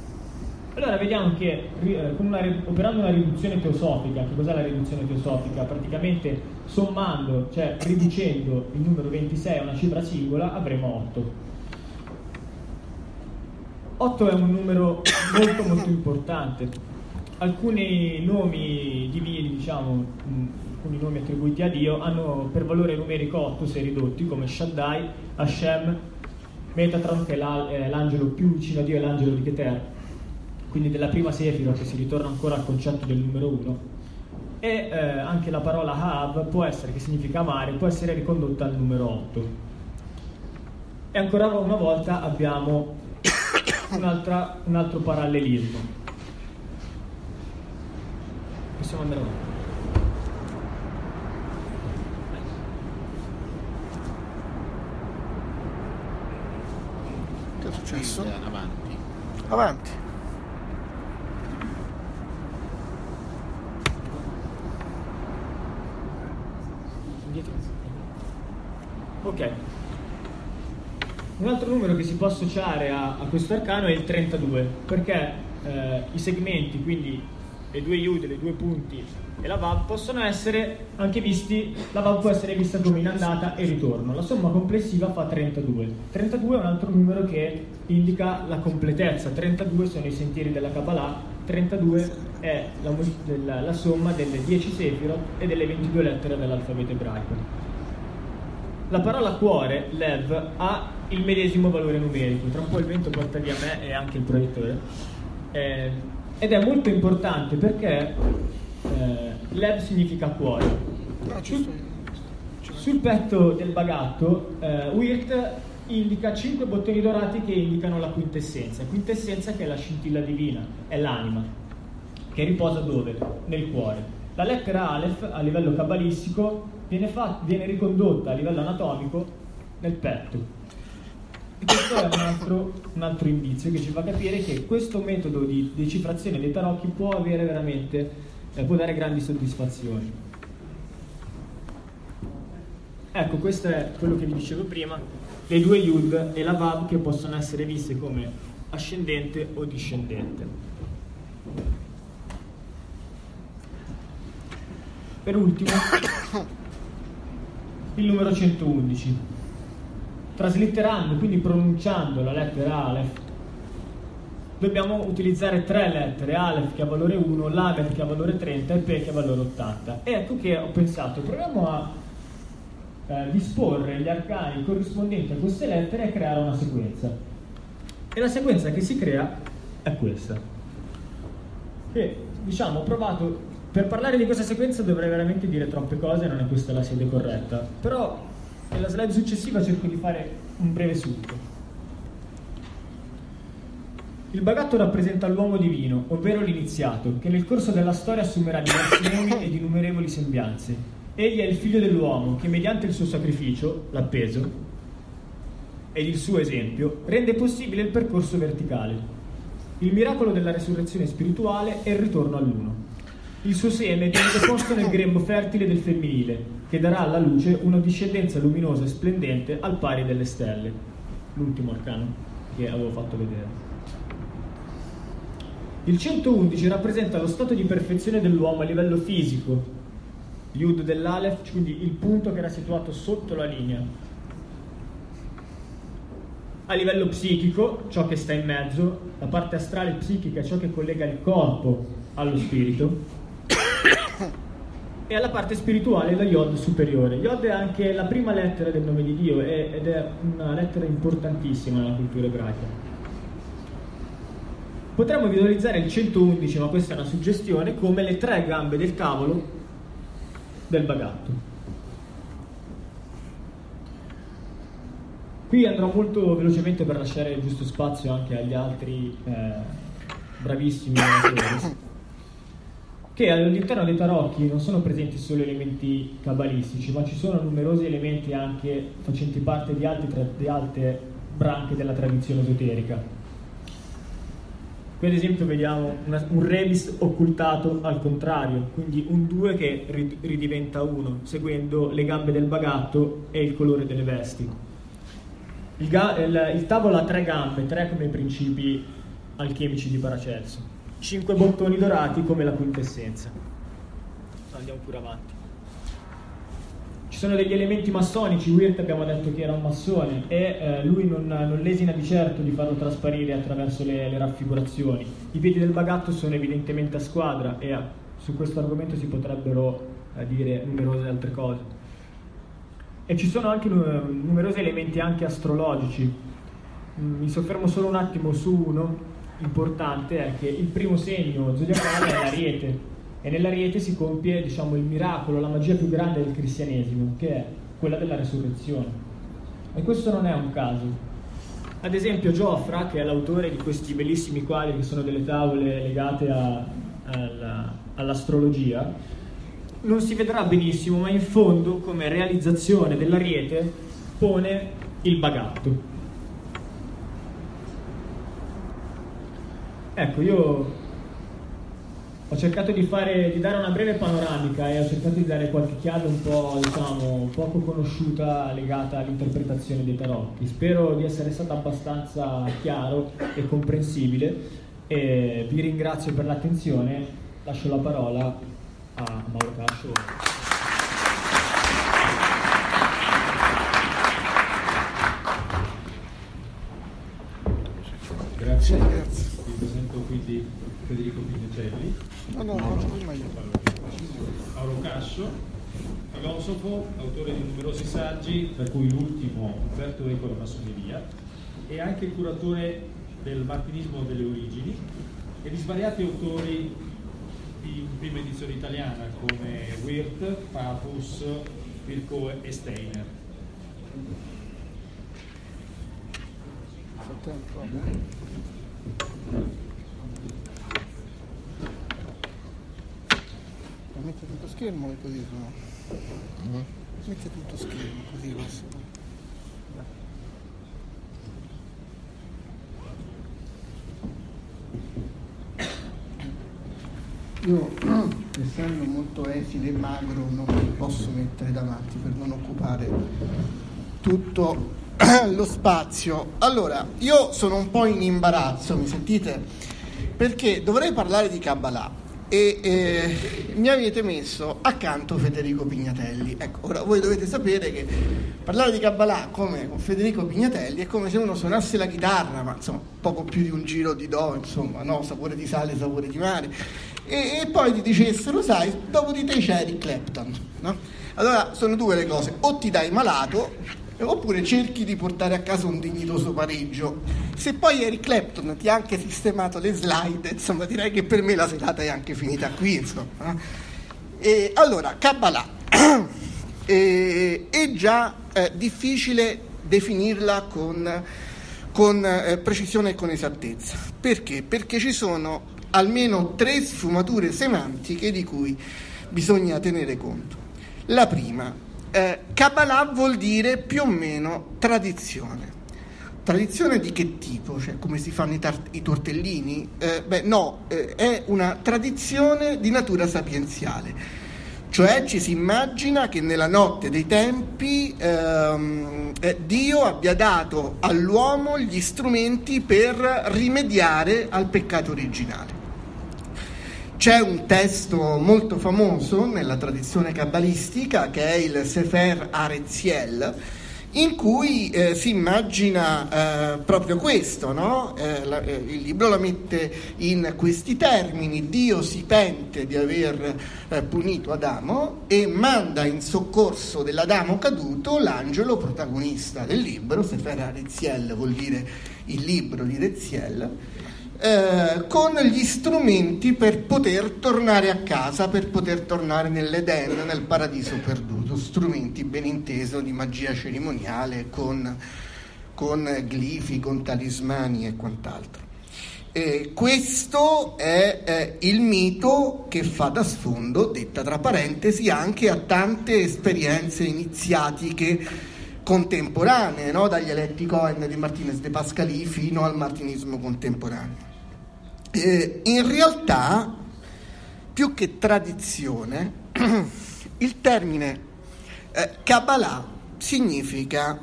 Allora vediamo che eh, una, operando una riduzione teosofica, che cos'è la riduzione teosofica? Praticamente sommando, cioè riducendo il numero 26 a una cifra singola, avremo 8. 8 è un numero molto molto importante. Alcuni nomi divini, diciamo, alcuni nomi attribuiti a Dio, hanno per valore numerico 8 se ridotti, come Shaddai, Hashem, Metatron, che è l'angelo più vicino a Dio, è l'angelo di Keter quindi della prima Sefiro che si ritorna ancora al concetto del numero 1 e eh, anche la parola Haav può essere, che significa amare, può essere ricondotta al numero 8 e ancora una volta abbiamo un altro parallelismo possiamo andare avanti Che è successo? Avanti. Avanti. Indietro. Ok. Un altro numero che si può associare a, a questo arcano è il 32, perché eh, i segmenti, quindi le due yud, le due punti e la vav possono essere anche visti, la vav può essere vista come in andata e ritorno. La somma complessiva fa 32. 32 è un altro numero che indica la completezza. 32 sono i sentieri della Kabbalah, 32 è la, la, la somma delle 10 Sefirot e delle 22 lettere dell'alfabeto ebraico. La parola cuore, lev, ha il medesimo valore numerico. Tra un po' il vento porta via me e anche il proiettore. Eh, ed è molto importante perché eh, lev significa cuore. Sul, sul petto del bagatto, eh, Wirt indica 5 bottoni dorati che indicano la quintessenza. Quintessenza che è la scintilla divina, è l'anima, che riposa dove? Nel cuore. La lettera Aleph a livello cabalistico viene, fat- viene ricondotta a livello anatomico nel petto. E questo è un altro, un altro, indizio che ci fa capire che questo metodo di decifrazione dei tarocchi può avere veramente, eh, può dare grandi soddisfazioni. Ecco, questo è quello che vi dicevo prima, le due yud e la vav che possono essere viste come ascendente o discendente. Per ultimo, il numero 111. Traslitterando, quindi pronunciando la lettera Aleph, dobbiamo utilizzare tre lettere, Aleph che ha valore 1, Lamet che ha valore 30 e P che ha valore 80. E ecco che ho pensato, proviamo a eh, disporre gli arcani corrispondenti a queste lettere e creare una sequenza. E la sequenza che si crea è questa. E diciamo, ho provato per parlare di questa sequenza dovrei veramente dire troppe cose, non è questa la sede corretta. Però nella slide successiva cerco di fare un breve sunto. Il bagatto rappresenta l'uomo divino, ovvero l'iniziato, che nel corso della storia assumerà diversi nomi ed innumerevoli sembianze. Egli è il figlio dell'uomo che mediante il suo sacrificio, l'appeso, ed il suo esempio, rende possibile il percorso verticale. Il miracolo della resurrezione spirituale è il ritorno all'uno. Il suo seme viene deposto nel grembo fertile del femminile, che darà alla luce una discendenza luminosa e splendente al pari delle stelle. L'ultimo arcano che avevo fatto vedere. Il 111 rappresenta lo stato di perfezione dell'uomo a livello fisico, Yud dell'Alef, quindi il punto che era situato sotto la linea. A livello psichico, ciò che sta in mezzo, la parte astrale psichica ciò che collega il corpo allo spirito, e alla parte spirituale la Yod superiore. Yod è anche la prima lettera del nome di Dio ed è una lettera importantissima nella cultura ebraica. Potremmo visualizzare il 111, ma questa è una suggestione, come le tre gambe del tavolo del bagatto. Qui andrò molto velocemente per lasciare il giusto spazio anche agli altri eh, bravissimi oratori che all'interno dei tarocchi non sono presenti solo elementi cabalistici, ma ci sono numerosi elementi anche facenti parte di, tra- di altre branche della tradizione esoterica. Qui ad esempio vediamo una- un rebis occultato al contrario, quindi un 2 che ri- ridiventa 1, seguendo le gambe del bagatto e il colore delle vesti. Il, ga- il- il tavolo ha tre gambe, tre come i principi alchemici di Paracelso. Cinque bottoni dorati come la quintessenza. Andiamo pure avanti. Ci sono degli elementi massonici, Wirth abbiamo detto che era un massone e eh, lui non, non lesina di certo di farlo trasparire attraverso le, le raffigurazioni. I piedi del bagatto sono evidentemente a squadra e eh, su questo argomento si potrebbero eh, dire numerose altre cose. E ci sono anche nu- numerosi elementi anche astrologici. Mm, Mi soffermo solo un attimo su uno importante, è che il primo segno zodiacale è l'ariete e nell'ariete si compie diciamo, il miracolo, la magia più grande del cristianesimo, che è quella della resurrezione. E questo non è un caso. Ad esempio Gioffra, che è l'autore di questi bellissimi quadri che sono delle tavole legate a- alla- all'astrologia, non si vedrà benissimo, ma in fondo come realizzazione dell'ariete pone il bagatto. Ecco, io ho cercato di, fare, di dare una breve panoramica e ho cercato di dare qualche chiave un po', diciamo, poco conosciuta legata all'interpretazione dei tarocchi. Spero di essere stato abbastanza chiaro e comprensibile e vi ringrazio per l'attenzione. Lascio la parola a Mauro Cascio. Grazie. grazie. Vi presento quindi Federico Pignecelli, No, no, faccio prima io. Mauro Cascio, filosofo, autore di numerosi saggi, tra cui l'ultimo Umberto Eco la massoneria, e anche curatore del martinismo delle origini e di svariati autori di prima edizione italiana come Wirth, Papus, Virco e Steiner. Frattempo. Ma Mette tutto schermo e così sono. Mette tutto schermo così posso. Io, essendo molto esile e magro, non mi posso mettere davanti per non occupare tutto lo spazio. Allora, io sono un po' in imbarazzo, mi sentite? Perché dovrei parlare di Kabbalah e eh, mi avete messo accanto Federico Pignatelli. Ecco, ora voi dovete sapere che parlare di Kabbalah come con Federico Pignatelli è come se uno suonasse la chitarra, ma insomma, poco più di un giro di do, insomma, no? sapore di sale, sapore di mare. E, e poi ti dicessero, sai, dopo di te c'è Eric Clapton, no? Allora sono due le cose, o ti dai malato oppure cerchi di portare a casa un dignitoso pareggio. Se poi Eric Clapton ti ha anche sistemato le slide, insomma direi che per me la serata è anche finita qui, insomma. E, allora, Kabbalah. E- è già eh, difficile definirla con, con, eh, precisione e con esattezza. Perché? Perché ci sono almeno tre sfumature semantiche di cui bisogna tenere conto. La prima, eh, Kabbalah vuol dire più o meno tradizione. Tradizione di che tipo? Cioè come si fanno i, tar- i tortellini? Eh, beh no, eh, è una tradizione di natura sapienziale. Cioè ci si immagina che nella notte dei tempi ehm, eh, Dio abbia dato all'uomo gli strumenti per rimediare al peccato originale. C'è un testo molto famoso nella tradizione kabbalistica che è il Sefer Areziel, in cui eh, si immagina eh, proprio questo, no? Eh, la- eh, il libro la mette in questi termini, Dio si pente di aver eh, punito Adamo e manda in soccorso dell'Adamo caduto l'angelo protagonista del libro, Sefer Areziel vuol dire il libro di Reziel, eh, con gli strumenti per poter tornare a casa, per poter tornare nell'Eden, nel paradiso perduto, strumenti ben inteso di magia cerimoniale con, con glifi, con talismani e quant'altro. Eh, questo è eh, il mito che fa da sfondo, detta tra parentesi, anche a tante esperienze iniziatiche contemporanee, no? dagli eletti Cohen di Martinez de Pascali fino al martinismo contemporaneo. Eh, in realtà, più che tradizione, il termine eh, Kabbalah significa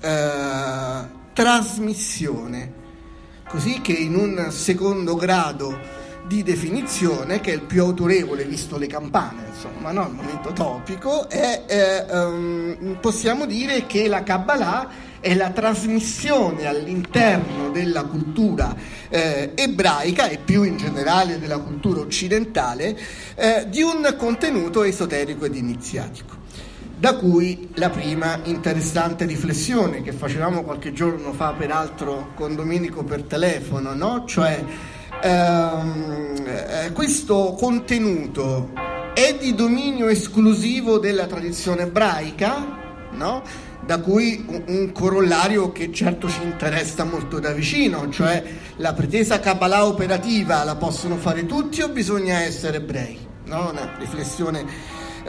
eh, trasmissione, così che in un secondo grado di definizione, che è il più autorevole visto le campane, insomma, no? il momento topico, è, eh, um, possiamo dire che la Kabbalah è la trasmissione all'interno della cultura eh, ebraica e più in generale della cultura occidentale eh, di un contenuto esoterico ed iniziatico. Da cui la prima interessante riflessione che facevamo qualche giorno fa, peraltro con Domenico per telefono, no? cioè ehm, eh, questo contenuto è di dominio esclusivo della tradizione ebraica, no? Da cui un corollario che certo ci interessa molto da vicino, cioè la pretesa Kabbalah operativa la possono fare tutti o bisogna essere ebrei? No? Una riflessione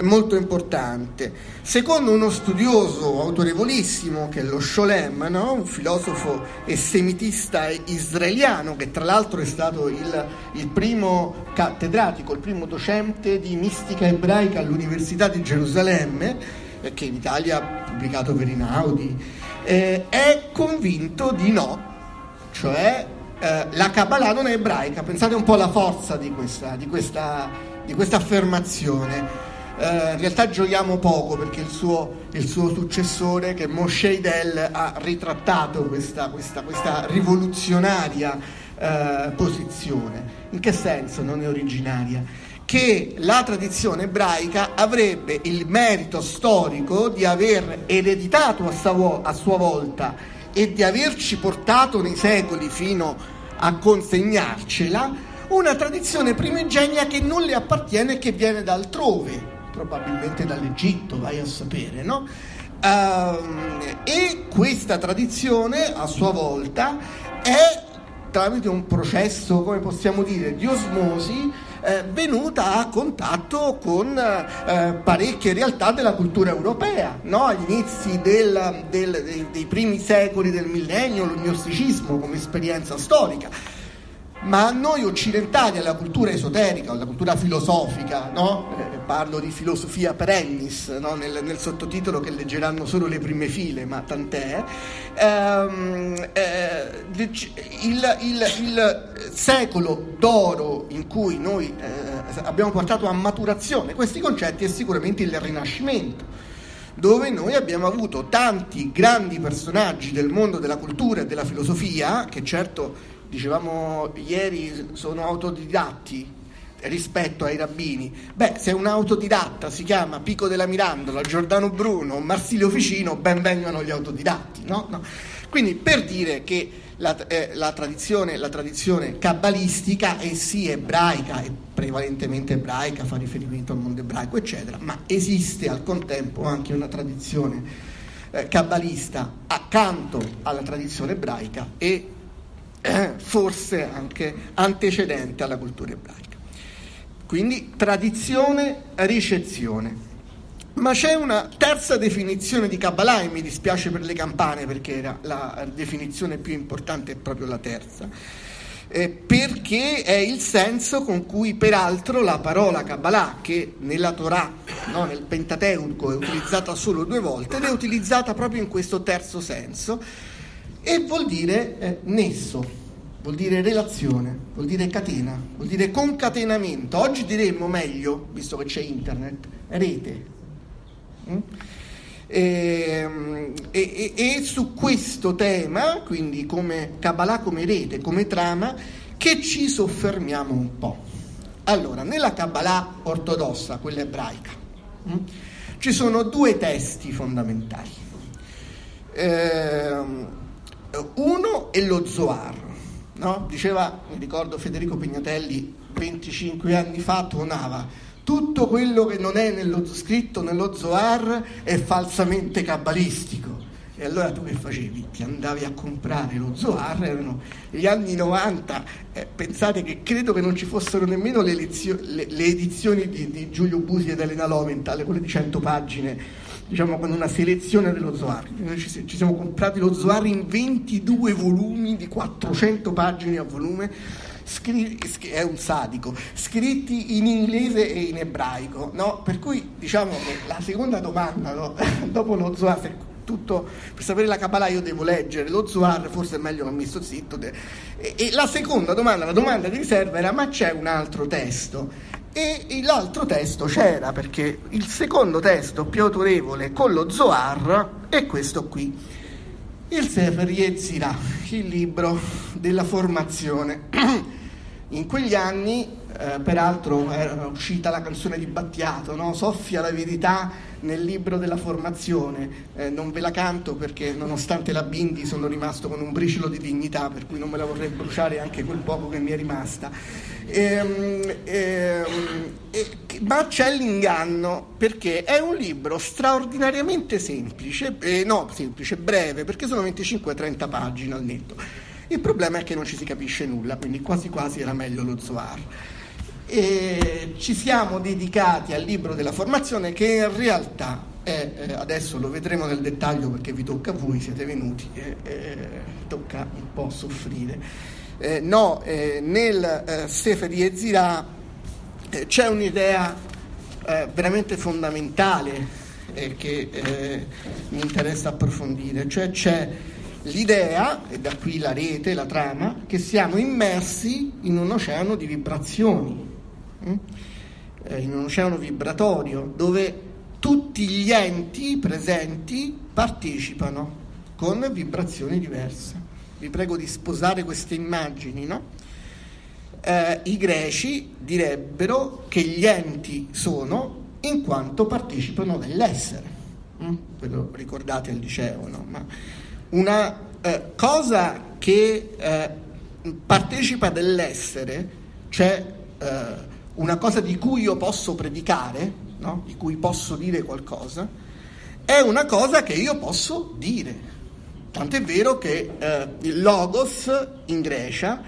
molto importante. Secondo uno studioso autorevolissimo che è lo Sholem, no? un filosofo e semitista israeliano che tra l'altro è stato il, il primo cattedratico, il primo docente di mistica ebraica all'Università di Gerusalemme, che in Italia ha pubblicato per Inaudi, eh, è convinto di no, cioè eh, la Kabbalah non è ebraica. Pensate un po' alla forza di questa, di questa, di questa affermazione. Uh, in realtà giochiamo poco perché il suo, il suo successore, che è Moshe Idel, ha ritrattato questa, questa, rivoluzionaria uh, posizione. In che senso non è originaria? Che la tradizione ebraica avrebbe il merito storico di aver ereditato a sua, a sua volta e di averci portato nei secoli fino a consegnarcela una tradizione primigenia che non le appartiene e che viene da altrove, probabilmente dall'Egitto, vai a sapere, no? Uh, e questa tradizione a sua volta è tramite un processo, come possiamo dire, di osmosi, eh, venuta a contatto con eh, parecchie realtà della cultura europea, no? agli inizi del, del, dei, dei primi secoli del millennio, il gnosticismo come esperienza storica ma a noi occidentali, alla cultura esoterica, alla cultura filosofica, no? eh, parlo di filosofia perennis no? nel, nel, sottotitolo che leggeranno solo le prime file, ma tant'è, ehm, eh, il, il, il, secolo d'oro in cui noi eh, abbiamo portato a maturazione questi concetti è sicuramente il Rinascimento dove noi abbiamo avuto tanti grandi personaggi del mondo della cultura e della filosofia, che certo dicevamo ieri sono autodidatti rispetto ai rabbini. Beh, se un autodidatta si chiama Pico della Mirandola, Giordano Bruno, Marsilio Ficino, ben vengano gli autodidatti, no? no. Quindi per dire che la, eh, la, tradizione, la tradizione cabalistica è sì ebraica, è prevalentemente ebraica, fa riferimento al mondo ebraico, eccetera, ma esiste al contempo anche una tradizione eh, cabbalista accanto alla tradizione ebraica e forse anche antecedente alla cultura ebraica. Quindi tradizione, ricezione. Ma c'è una terza definizione di Kabbalah e mi dispiace per le campane perché era la definizione più importante è proprio la terza, eh, perché è il senso con cui peraltro la parola Kabbalah, che nella Torah, no, nel Pentateuco, è utilizzata solo due volte, ed è utilizzata proprio in questo terzo senso, e vuol dire eh, nesso, vuol dire relazione, vuol dire catena, vuol dire concatenamento. Oggi diremmo meglio, visto che c'è internet, rete. Mm? E, e, e, su questo tema, quindi come Kabbalah, come rete, come trama, che ci soffermiamo un po'. Allora, nella Kabbalah ortodossa, quella ebraica, mm, ci sono due testi fondamentali. Eh, uno è lo Zohar, no? diceva, mi ricordo Federico Pignatelli 25 anni fa, tuonava, tutto quello che non è nello, scritto nello Zohar è falsamente cabalistico. E allora tu che facevi? Ti andavi a comprare lo Zohar, erano gli anni 90, eh, pensate che credo che non ci fossero nemmeno le, lezio- le, le edizioni di, di, Giulio Busi ed Elena Loventhal, quelle di 100 pagine diciamo con una selezione dello Zohar. Noi ci, ci siamo comprati lo Zohar in 22 volumi di 400 pagine a volume scri- è un sadico, scritti in inglese e in ebraico, no? Per cui diciamo che la seconda domanda, no? dopo lo Zohar, tutto, per sapere la Kabbalah io devo leggere lo Zohar, forse è meglio che mi sto zitto. E, e la seconda domanda, la domanda di riserva era ma c'è un altro testo? E l'altro testo c'era perché il secondo testo più autorevole con lo Zohar è questo qui, il Sefer Yetzirah, il libro della formazione. In quegli anni, eh, peraltro, era uscita la canzone di Battiato, no? Soffia la verità nel libro della formazione. Eh, non ve la canto perché, nonostante la Bindi, sono rimasto con un briciolo di dignità, per cui non me la vorrei bruciare anche quel poco che mi è rimasta. Ehm, ehm, eh, ma c'è l'inganno perché è un libro straordinariamente semplice, eh, no, semplice, breve, perché sono 25-30 pagine al netto. Il problema è che non ci si capisce nulla, quindi quasi quasi era meglio lo Zohar. E ci siamo dedicati al libro della formazione che in realtà è, eh, adesso lo vedremo nel dettaglio perché vi tocca a voi, siete venuti, e eh, tocca un po' soffrire. Eh, no, eh, nel eh, Sefer di Ezira eh, c'è un'idea veramente fondamentale che mi interessa approfondire, cioè c'è l'idea, e da qui la rete, la trama, che siamo immersi in un oceano di vibrazioni? In un oceano vibratorio dove tutti gli enti presenti partecipano con vibrazioni diverse. Vi prego di sposare queste immagini, no? Eh, I greci direbbero che gli enti sono in quanto partecipano dell'essere. Mm? Lo ricordate al liceo, no? Ma una eh, cosa che eh, partecipa dell'essere, cioè eh, una cosa di cui io posso predicare, no? di cui posso dire qualcosa, è una cosa che io posso dire. Tant'è vero che eh, il logos in Grecia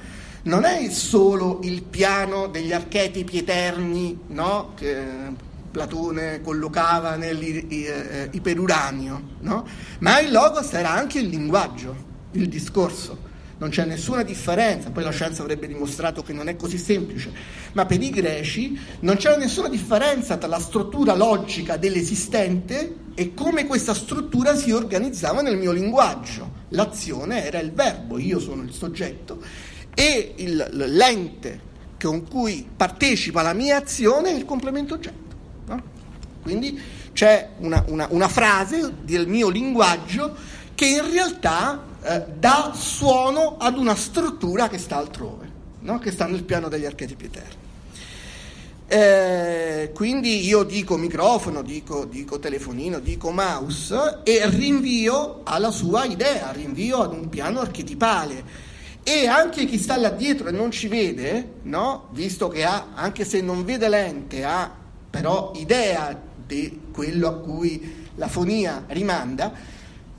non è solo il piano degli archetipi eterni no? che Platone collocava nell'iperuranio, eh, no? ma il logos era anche il linguaggio, il discorso. Non c'è nessuna differenza, poi la scienza avrebbe dimostrato che non è così semplice, ma per i greci non c'era nessuna differenza tra la struttura logica dell'esistente e come questa struttura si organizzava nel mio linguaggio. L'azione era il verbo, io sono il soggetto e il, l'ente con cui partecipa la mia azione è il complemento oggetto. No? Quindi c'è una, una, una frase del mio linguaggio che in realtà eh, dà suono ad una struttura che sta altrove, no? che sta nel piano degli archetipi eterni. Eh, quindi io dico microfono, dico, dico, telefonino, dico mouse e rinvio alla sua idea, rinvio ad un piano archetipale. E anche chi sta là dietro e non ci vede, no? visto che ha, anche se non vede l'ente, ha però idea di quello a cui la fonia rimanda,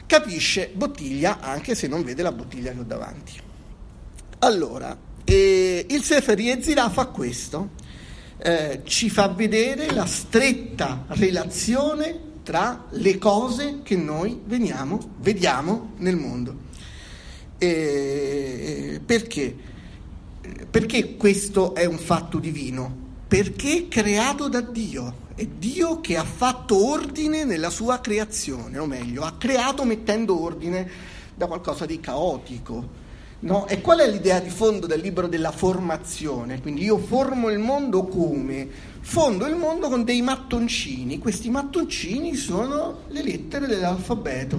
capisce bottiglia anche se non vede la bottiglia che ho davanti. Allora, eh, il Sefer Yetzirah fa questo, eh, ci fa vedere la stretta relazione tra le cose che noi veniamo, vediamo nel mondo. Eh, perché? Perché questo è un fatto divino? Perché creato da Dio è Dio che ha fatto ordine nella sua creazione, o meglio, ha creato mettendo ordine da qualcosa di caotico. No? E qual è l'idea di fondo del libro della formazione? Quindi io formo il mondo come? Fondo il mondo con dei mattoncini, questi mattoncini sono le lettere dell'alfabeto.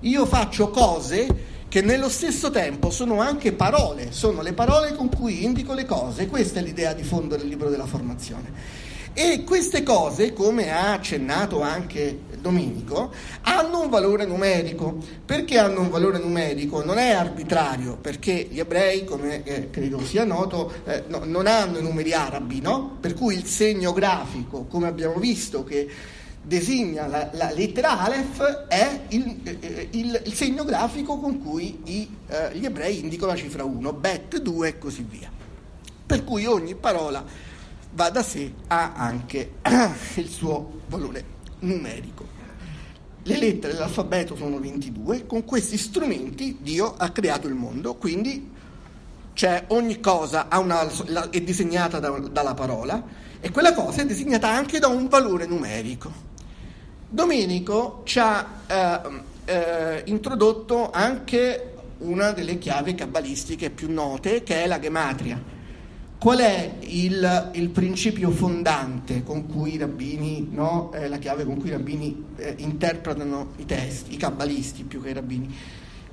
Io faccio cose che nello stesso tempo sono anche parole, sono le parole con cui indico le cose. Questa è l'idea di fondo del libro della formazione. E queste cose, come ha accennato anche Domenico, hanno un valore numerico. Perché hanno un valore numerico? Non è arbitrario, perché gli ebrei, come eh, credo sia noto, eh, no, non hanno i numeri arabi, no? Per cui il segno grafico, come abbiamo visto che designa la, la lettera Aleph, è il, eh, il, il, segno grafico con cui i, eh, gli ebrei indicano la cifra 1, bet 2 e così via. Per cui ogni parola va da sé, ha anche il suo valore numerico. Le lettere dell'alfabeto sono 22, con questi strumenti Dio ha creato il mondo, quindi cioè ogni cosa una, è disegnata da, dalla parola e quella cosa è disegnata anche da un valore numerico. Domenico ci ha eh, eh, introdotto anche una delle chiavi cabalistiche più note che è la gematria. Qual è il, il principio fondante con cui i rabbini, no? eh, la chiave con cui i rabbini eh, interpretano i testi, i cabalisti più che i rabbini?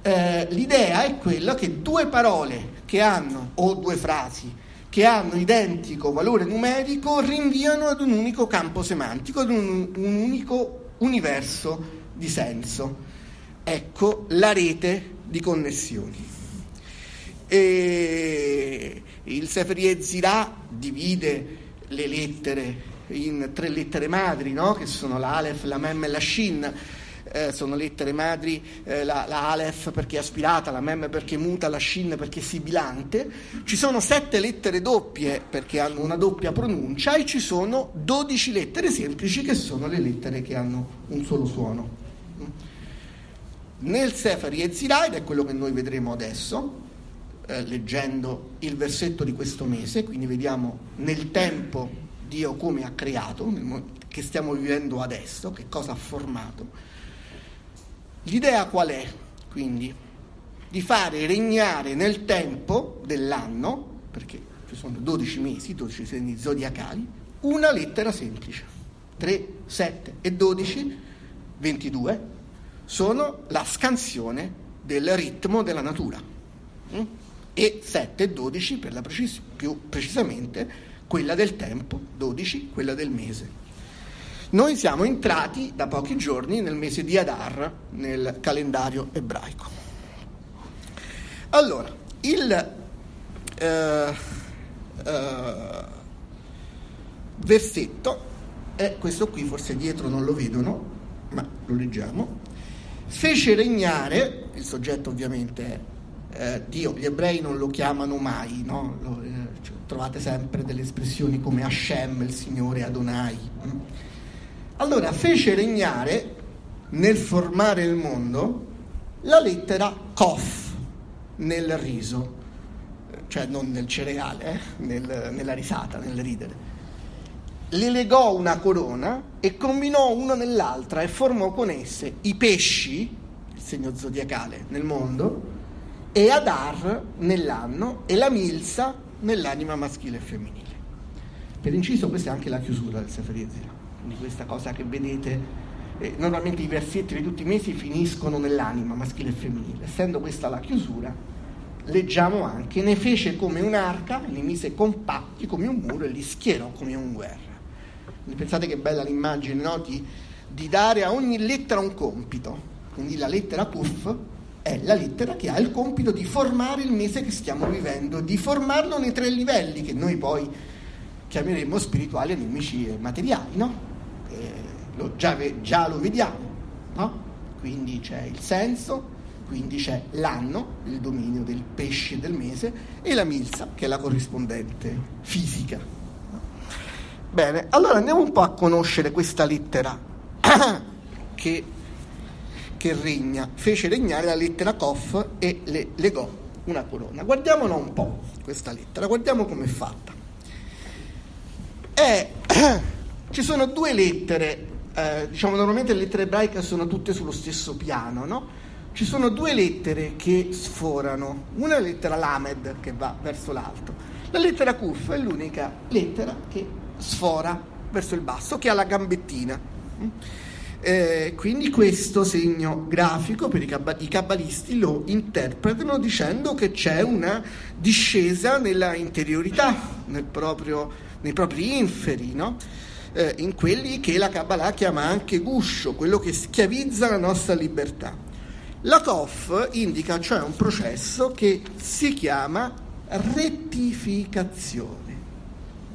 Eh, l'idea è quella che due parole che hanno, o due frasi, che hanno identico valore numerico rinviano ad un unico campo semantico, ad un, un unico universo di senso. Ecco la rete di connessioni. E il Sefer Yetzirah divide le lettere in tre lettere madri, no? che sono l'Alef, la Mem e la Shin. Eh, sono lettere madri, eh, la, la, Aleph perché è aspirata, la Mem perché muta, la Shin perché è sibilante. Ci sono sette lettere doppie perché hanno una doppia pronuncia e ci sono dodici lettere semplici che sono le lettere che hanno un solo suono. Nel Sefer Yetzirah, ed è quello che noi vedremo adesso, eh, leggendo il versetto di questo mese, quindi vediamo nel tempo Dio come ha creato, che stiamo vivendo adesso, che cosa ha formato. L'idea qual è? Quindi di fare regnare nel tempo dell'anno, perché ci sono 12 mesi, 12 segni zodiacali, una lettera semplice. 3, 7 e 12, 22, sono la scansione del ritmo della natura. E 7 e 12 per la precis- più precisamente quella del tempo, 12 quella del mese. Noi siamo entrati da pochi giorni nel mese di Adar nel calendario ebraico. Allora, il eh, eh, versetto è questo qui, forse dietro non lo vedono, ma lo leggiamo. Fece regnare, il soggetto ovviamente è eh, Dio, gli ebrei non lo chiamano mai, no? lo, eh, cioè, trovate sempre delle espressioni come Hashem, il Signore Adonai. Mm. Allora fece regnare nel formare il mondo la lettera Kof nel riso, cioè non nel cereale, eh? nel, nella risata, nel ridere. Le legò una corona e combinò una nell'altra e formò con esse i pesci, il segno zodiacale nel mondo, e Adar nell'anno e la Milsa nell'anima maschile e femminile. Per inciso questa è anche la chiusura del Sefer Yetzirah, quindi questa cosa che vedete, eh, normalmente i versetti di tutti i mesi finiscono nell'anima maschile e femminile, essendo questa la chiusura, leggiamo anche, ne fece come un'arca, li mise compatti come un muro e li schierò come un guerra. Quindi pensate che bella l'immagine no? di, di dare a ogni lettera un compito, quindi la lettera Kuf è la lettera che ha il compito di formare il mese che stiamo vivendo, di formarlo nei tre livelli che noi poi chiameremo spirituali, animici e materiali, no? Eh, lo, già, già, lo vediamo, no? Quindi c'è il senso, quindi c'è l'anno, il dominio del pesce del mese, e la milza, che è la corrispondente fisica. Bene, allora andiamo un po' a conoscere questa lettera che che regna, fece regnare la lettera Kof e le legò una corona. Guardiamola un po', questa lettera, guardiamo com'è fatta. È, ci sono due lettere, eh, diciamo normalmente le lettere ebraiche sono tutte sullo stesso piano, no? Ci sono due lettere che sforano, una è la lettera Lamed che va verso l'alto, la lettera Kuf è l'unica lettera che sfora verso il basso, che ha la gambettina. Eh, quindi questo segno grafico per i, cab- i cabalisti lo interpretano dicendo che c'è una discesa nella interiorità, nel proprio, nei propri inferi, no? eh, in quelli che la Kabbalah chiama anche guscio, quello che schiavizza la nostra libertà. La Kof indica cioè un processo che si chiama rettificazione.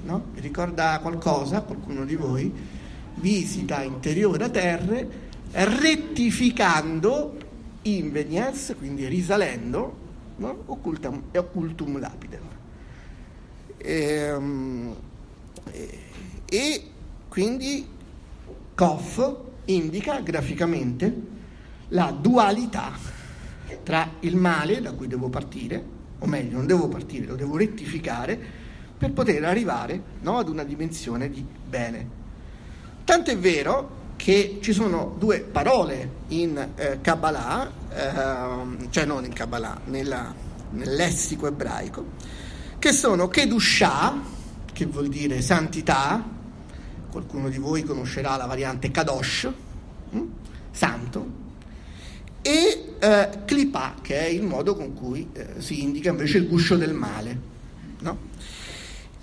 No? Ricorda qualcosa, qualcuno di voi? Visita interiore a terre, rettificando inveniens, quindi risalendo, no? occultum, occultum lapidem. E, ehm, e, e quindi Koff indica graficamente la dualità tra il male da cui devo partire o meglio, non devo partire, lo devo rettificare per poter arrivare no, ad una dimensione di bene. Tanto è vero che ci sono due parole in eh, Kabbalah, eh, cioè non in Kabbalah, nella, nel lessico ebraico, che sono Kedushah, che vuol dire santità, qualcuno di voi conoscerà la variante Kadosh, hm? santo, e eh, Klipa, che è il modo con cui eh, si indica invece il guscio del male. No?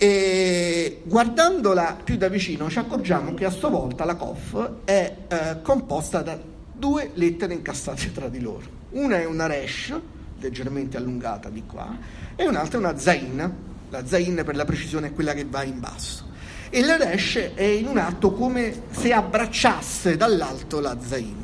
E guardandola più da vicino ci accorgiamo che a sua volta la Kof è eh, composta da due lettere incastrate tra di loro. Una è una resh, leggermente allungata di qua, e un'altra è una zain. La zain per la precisione è quella che va in basso. E la resh è in un atto come se abbracciasse dall'alto la zain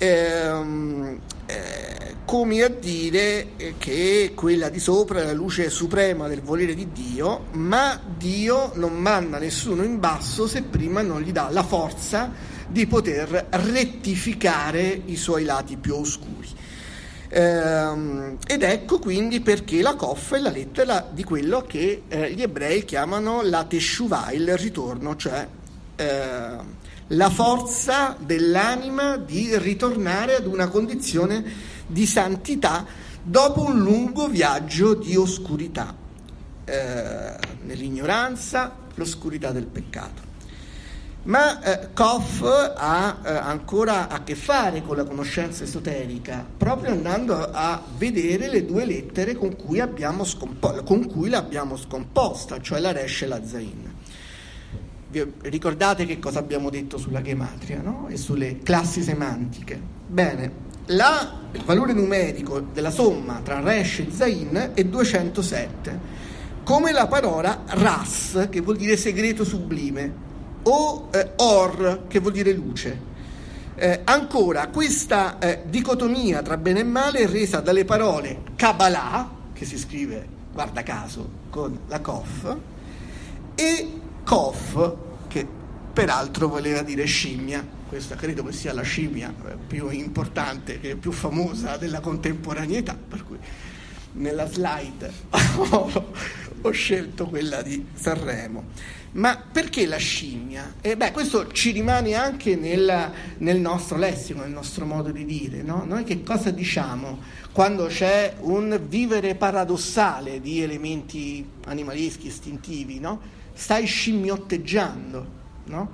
ehm, eh, come a dire che quella di sopra è la luce suprema del volere di Dio, ma Dio non manda nessuno in basso se prima non gli dà la forza di poter rettificare i suoi lati più oscuri. Ehm, ed ecco quindi perché la Kof è la lettera di quello che eh, gli ebrei chiamano la Teshuvah, il ritorno, cioè eh, la forza dell'anima di ritornare ad una condizione di santità dopo un lungo viaggio di oscurità, eh, nell'ignoranza, l'oscurità del peccato. Ma eh, Koff ha eh, ancora a che fare con la conoscenza esoterica, proprio andando a vedere le due lettere con cui, scompo- con cui l'abbiamo scomposta, cioè la Resh e la Zain. Vi ricordate che cosa abbiamo detto sulla gematria no? e sulle classi semantiche? Bene, la, il valore numerico della somma tra Resh e Zain è 207, come la parola Ras, che vuol dire segreto sublime, o eh, Or, che vuol dire luce. Eh, ancora, questa eh, dicotomia tra bene e male è resa dalle parole Kabbalah, che si scrive, guarda caso, con la Kof, e Kof, che peraltro voleva dire scimmia, questa credo che sia la scimmia eh, più importante, più famosa della contemporaneità, per cui nella slide ho scelto quella di Sanremo. Ma perché la scimmia? Eh beh, questo ci rimane anche nel, nel, nostro lessico, nel nostro modo di dire. No? Noi che cosa diciamo quando c'è un vivere paradossale di elementi animaleschi, istintivi? No? stai scimmiotteggiando, no?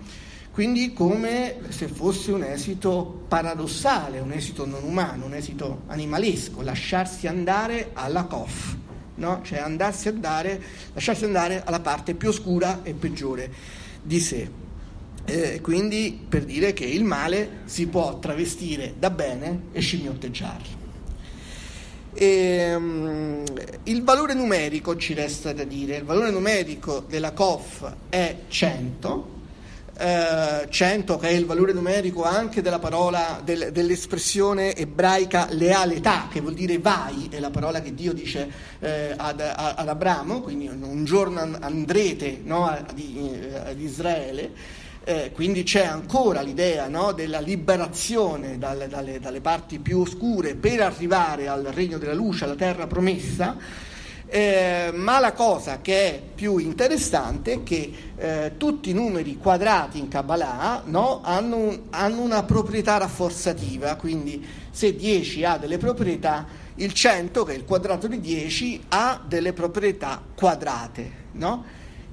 Quindi come se fosse un esito paradossale, un esito non umano, un esito animalesco, lasciarsi andare alla cof, no? cioè andarsi andare, lasciarsi andare alla parte più oscura e peggiore di sé. Eh, quindi per dire che il male si può travestire da bene e scimmiotteggiarlo. E, um, il valore numerico ci resta da dire, il valore numerico della COF è 100, eh, 100 che è il valore numerico anche della parola, del, dell'espressione ebraica lealtà, che vuol dire vai, è la parola che Dio dice eh, ad, ad, Abramo, quindi un giorno andrete no, ad, ad Israele. Eh, quindi c'è ancora l'idea no, della liberazione dalle, dalle, dalle, parti più oscure per arrivare al regno della luce, alla terra promessa. Eh, ma la cosa che è più interessante è che eh, tutti i numeri quadrati in Kabbalah no, hanno, hanno, una proprietà rafforzativa, quindi se 10 ha delle proprietà, il 100, che è il quadrato di 10, ha delle proprietà quadrate. No?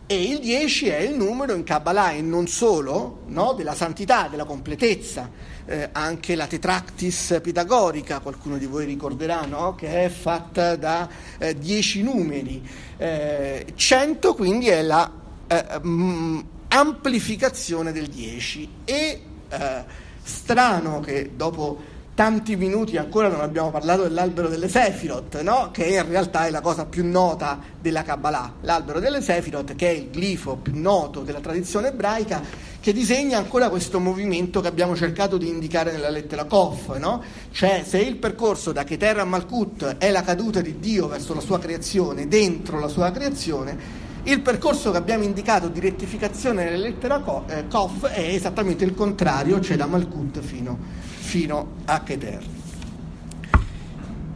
E il 10 è il numero in Kabbalah e non solo no, della santità, della completezza, eh, anche la tetractis pitagorica, qualcuno di voi ricorderà, no, che è fatta da 10 eh, numeri. Eh, 100 quindi è la eh, mm, amplificazione del 10 e eh, strano che dopo tanti minuti ancora non abbiamo parlato dell'albero delle Sefirot, no? che in realtà è la cosa più nota della Kabbalah. L'albero delle Sefirot, che è il glifo più noto della tradizione ebraica, che disegna ancora questo movimento che abbiamo cercato di indicare nella lettera Kof, no? cioè se il percorso da Keter a Malkut è la caduta di Dio verso la sua creazione, dentro la sua creazione, il percorso che abbiamo indicato di rettificazione nella lettera Kof è esattamente il contrario, cioè da Malkut fino a fino a Keter.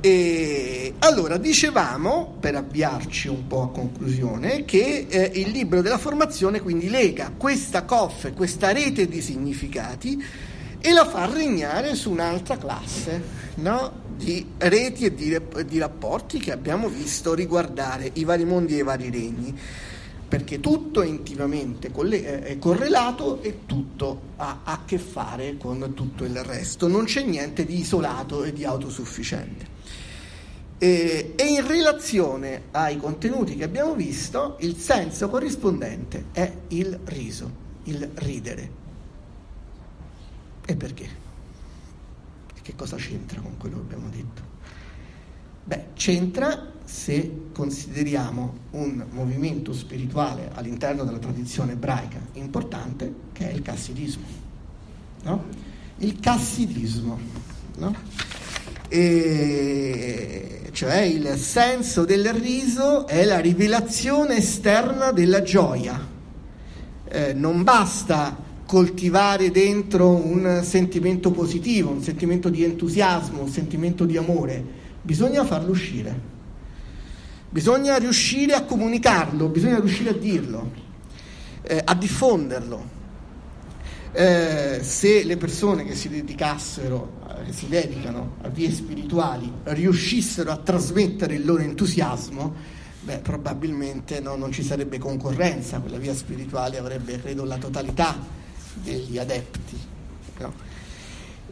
E, allora, dicevamo, per avviarci un po' a conclusione, che eh, il libro della formazione quindi lega questa coffe, questa rete di significati e la fa regnare su un'altra classe no? di reti e di, di rapporti che abbiamo visto riguardare i vari mondi e i vari regni perché tutto è intimamente è correlato e tutto ha a che fare con tutto il resto, non c'è niente di isolato e di autosufficiente. E, e in relazione ai contenuti che abbiamo visto, il senso corrispondente è il riso, il ridere. E perché? E che cosa c'entra con quello che abbiamo detto? Beh, c'entra se consideriamo un movimento spirituale all'interno della tradizione ebraica importante che è il cassidismo. No? Il cassidismo, no? cioè il senso del riso è la rivelazione esterna della gioia. Eh, non basta coltivare dentro un sentimento positivo, un sentimento di entusiasmo, un sentimento di amore, bisogna farlo uscire. Bisogna riuscire a comunicarlo, bisogna riuscire a dirlo, eh, a diffonderlo. Eh, se le persone che si dedicassero, eh, che si dedicano a vie spirituali, riuscissero a trasmettere il loro entusiasmo, beh, probabilmente no, non ci sarebbe concorrenza, quella via spirituale avrebbe, credo, la totalità degli adepti. No?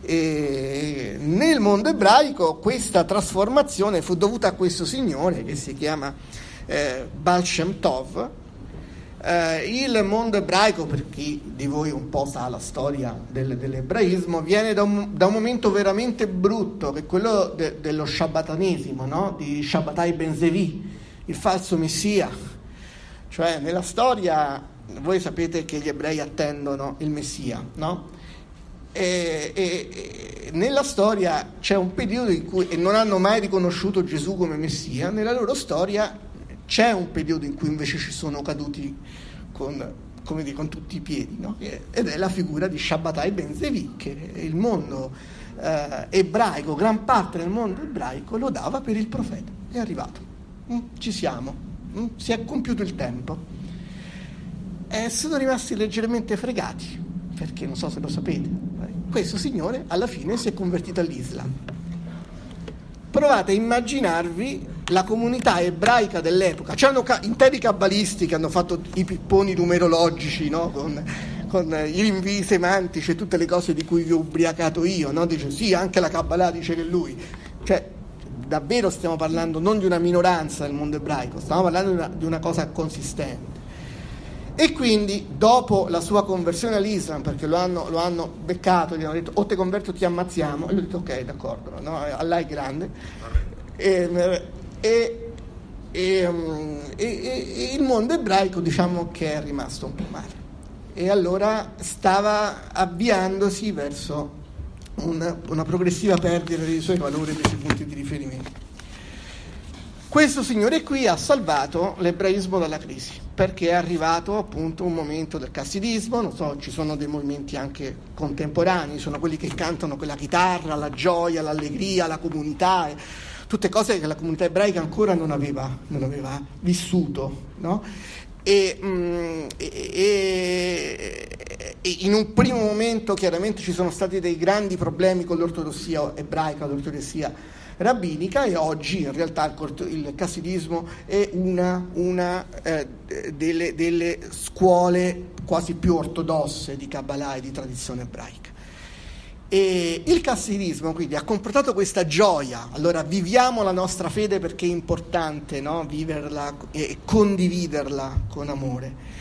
E nel mondo ebraico questa trasformazione fu dovuta a questo signore che si chiama eh, Baal Shem Tov. Eh, il mondo ebraico, per chi di voi un po' sa la storia del, dell'ebraismo, viene da un, da un, momento veramente brutto, che è quello de, dello shabbatanesimo, no? di Shabbatai Ben Zevi, il falso messia. Cioè, nella storia, voi sapete che gli ebrei attendono il messia, no? E, e, nella storia c'è un periodo in cui e non hanno mai riconosciuto Gesù come Messia, nella loro storia c'è un periodo in cui invece ci sono caduti con, dire, con tutti i piedi, no? ed è la figura di Shabbatai Ben Zevi, che il mondo eh, ebraico, gran parte del mondo ebraico lo dava per il profeta. È arrivato, mm, ci siamo, mm, si è compiuto il tempo. E sono rimasti leggermente fregati, perché non so se lo sapete, questo signore alla fine si è convertito all'Islam. Provate a immaginarvi la comunità ebraica dell'epoca. C'erano interi cabalisti che hanno fatto i pipponi numerologici no? con, con, i rinvii semantici e tutte le cose di cui vi ho ubriacato io. No? Dice sì, anche la Kabbalah dice che lui. Cioè, davvero stiamo parlando non di una minoranza del mondo ebraico, stiamo parlando di una, di una cosa consistente. E quindi dopo la sua conversione all'Islam, perché lo hanno, lo hanno beccato, gli hanno detto o ti converto o ti ammazziamo, e lui ha detto ok, d'accordo, no? Allah è grande. E, e, e, e, il mondo ebraico diciamo che è rimasto un po' male. E allora stava avviandosi verso una, una progressiva perdita dei suoi valori e dei suoi punti di riferimento. Questo signore qui ha salvato l'ebraismo dalla crisi perché è arrivato appunto un momento del cassidismo, non so, ci sono dei movimenti anche contemporanei, sono quelli che cantano con la chitarra, la gioia, l'allegria, la comunità, tutte cose che la comunità ebraica ancora non aveva, non aveva vissuto. No? E, mm, e, e, in un primo momento chiaramente ci sono stati dei grandi problemi con l'ortodossia ebraica, l'ortodossia rabbinica e oggi in realtà il, cassidismo è una, una eh, delle, delle, scuole quasi più ortodosse di Kabbalah e di tradizione ebraica. E il cassidismo quindi ha comportato questa gioia, allora viviamo la nostra fede perché è importante no? viverla e condividerla con amore.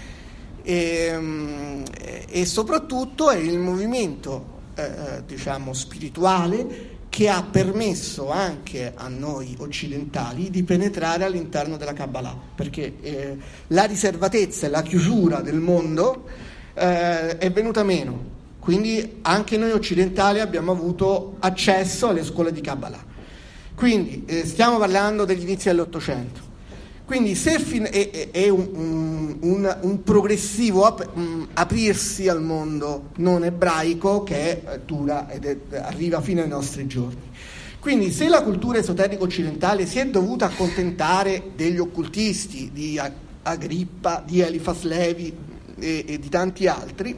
E, mm, e soprattutto è il movimento eh, diciamo spirituale che ha permesso anche a noi occidentali di penetrare all'interno della Kabbalah, perché eh, la riservatezza e la chiusura del mondo eh, è venuta meno, quindi anche noi occidentali abbiamo avuto accesso alle scuole di Kabbalah. Quindi eh, stiamo parlando degli inizi dell'Ottocento. Quindi se è, un, un, un, progressivo ap- um, aprirsi al mondo non ebraico che dura ed è, arriva fino ai nostri giorni. Quindi se la cultura esoterica occidentale si è dovuta accontentare degli occultisti, di Agrippa, di Elifas Levi e, e di tanti altri,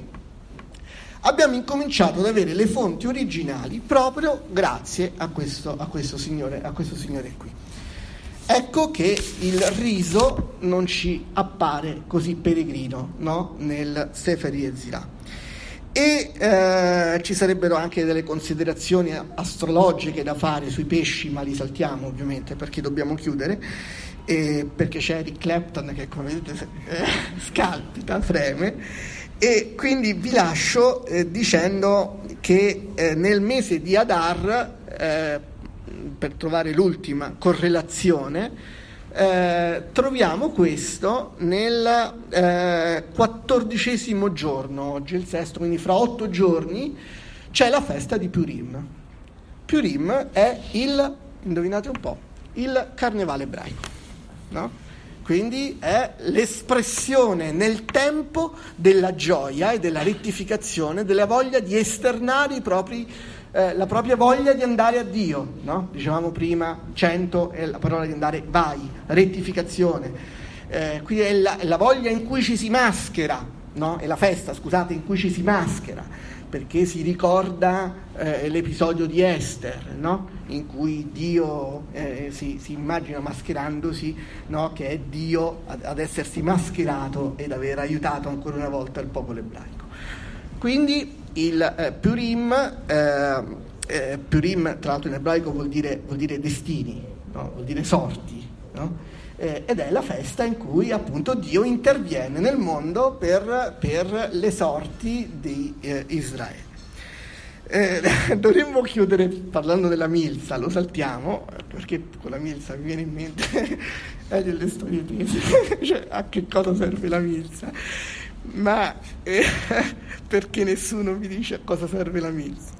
abbiamo incominciato ad avere le fonti originali proprio grazie a questo, a questo, signore, a questo signore qui. Ecco che il riso non ci appare così peregrino no? nel Sefer Yetzirah. E eh, ci sarebbero anche delle considerazioni astrologiche da fare sui pesci, ma li saltiamo ovviamente perché dobbiamo chiudere, eh, perché c'è Eric Clapton che come vedete eh, scalpita, freme, e quindi vi lascio eh, dicendo che eh, nel mese di Adar, eh, per trovare l'ultima correlazione, eh, troviamo questo nel eh, quattordicesimo giorno, oggi il sesto, quindi fra otto giorni c'è la festa di Purim. Purim è il, indovinate un po', il carnevale ebraico, no? Quindi è l'espressione nel tempo della gioia e della rettificazione, della voglia di esternare i propri eh, la propria voglia di andare a Dio, no? dicevamo prima 100 è la parola di andare vai, rettificazione, eh, qui è la, la, voglia in cui ci si maschera, no? è la festa scusate in cui ci si maschera, perché si ricorda eh, l'episodio di Esther, no? in cui Dio eh, si, si, immagina mascherandosi, no? che è Dio ad, ad, essersi mascherato ed aver aiutato ancora una volta il popolo ebraico. Quindi il eh, Purim, eh, eh, Purim, tra l'altro in ebraico vuol dire, vuol dire destini, no? vuol dire sorti, no? eh, ed è la festa in cui appunto Dio interviene nel mondo per, per le sorti di eh, Israele. Eh, dovremmo chiudere parlando della Milza, lo saltiamo perché con la Milza mi viene in mente eh, delle storie tese, cioè a che cosa serve la Milza ma eh, perché nessuno mi dice a cosa serve la milza.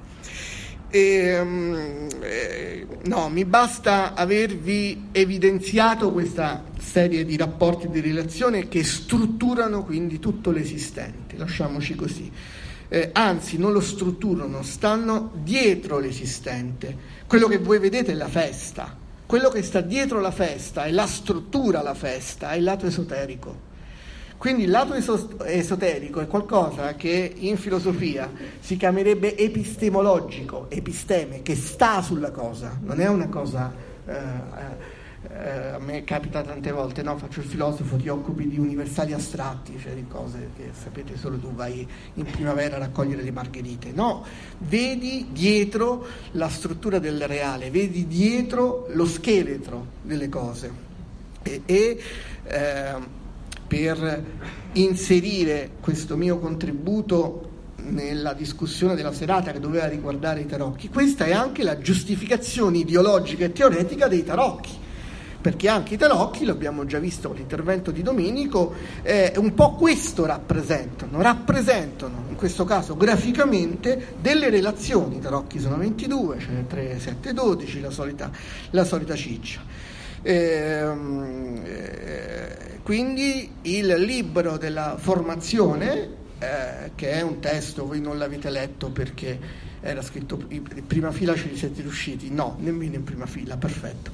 E, um, eh, no, mi basta avervi evidenziato questa serie di rapporti di relazione che strutturano quindi tutto l'esistente, lasciamoci così. Eh, anzi, non lo strutturano, stanno dietro l'esistente. Quello che voi vedete è la festa, quello che sta dietro la festa è la struttura la festa, è il lato esoterico. Quindi il lato esoterico è qualcosa che in filosofia si chiamerebbe epistemologico, episteme, che sta sulla cosa, non è una cosa... Eh, eh, a me capita tante volte, no? faccio il filosofo, ti occupi di universali astratti, cioè di cose che sapete solo tu vai in primavera a raccogliere le margherite. No, vedi dietro la struttura del reale, vedi dietro lo scheletro delle cose. E, e eh, per inserire questo mio contributo nella discussione della serata che doveva riguardare i tarocchi. Questa è anche la giustificazione ideologica e teoretica dei tarocchi, perché anche i tarocchi, l'abbiamo già visto con l'intervento di Domenico, eh, un po' questo rappresentano, rappresentano in questo caso graficamente delle relazioni, i tarocchi sono 22, cioè 3, 7, 12, la solita, la solita ciccia. Ehm, eh, quindi il libro della formazione, eh, che è un testo, voi non l'avete letto perché era scritto in prima fila, ce li siete riusciti? No, nemmeno in prima fila, perfetto.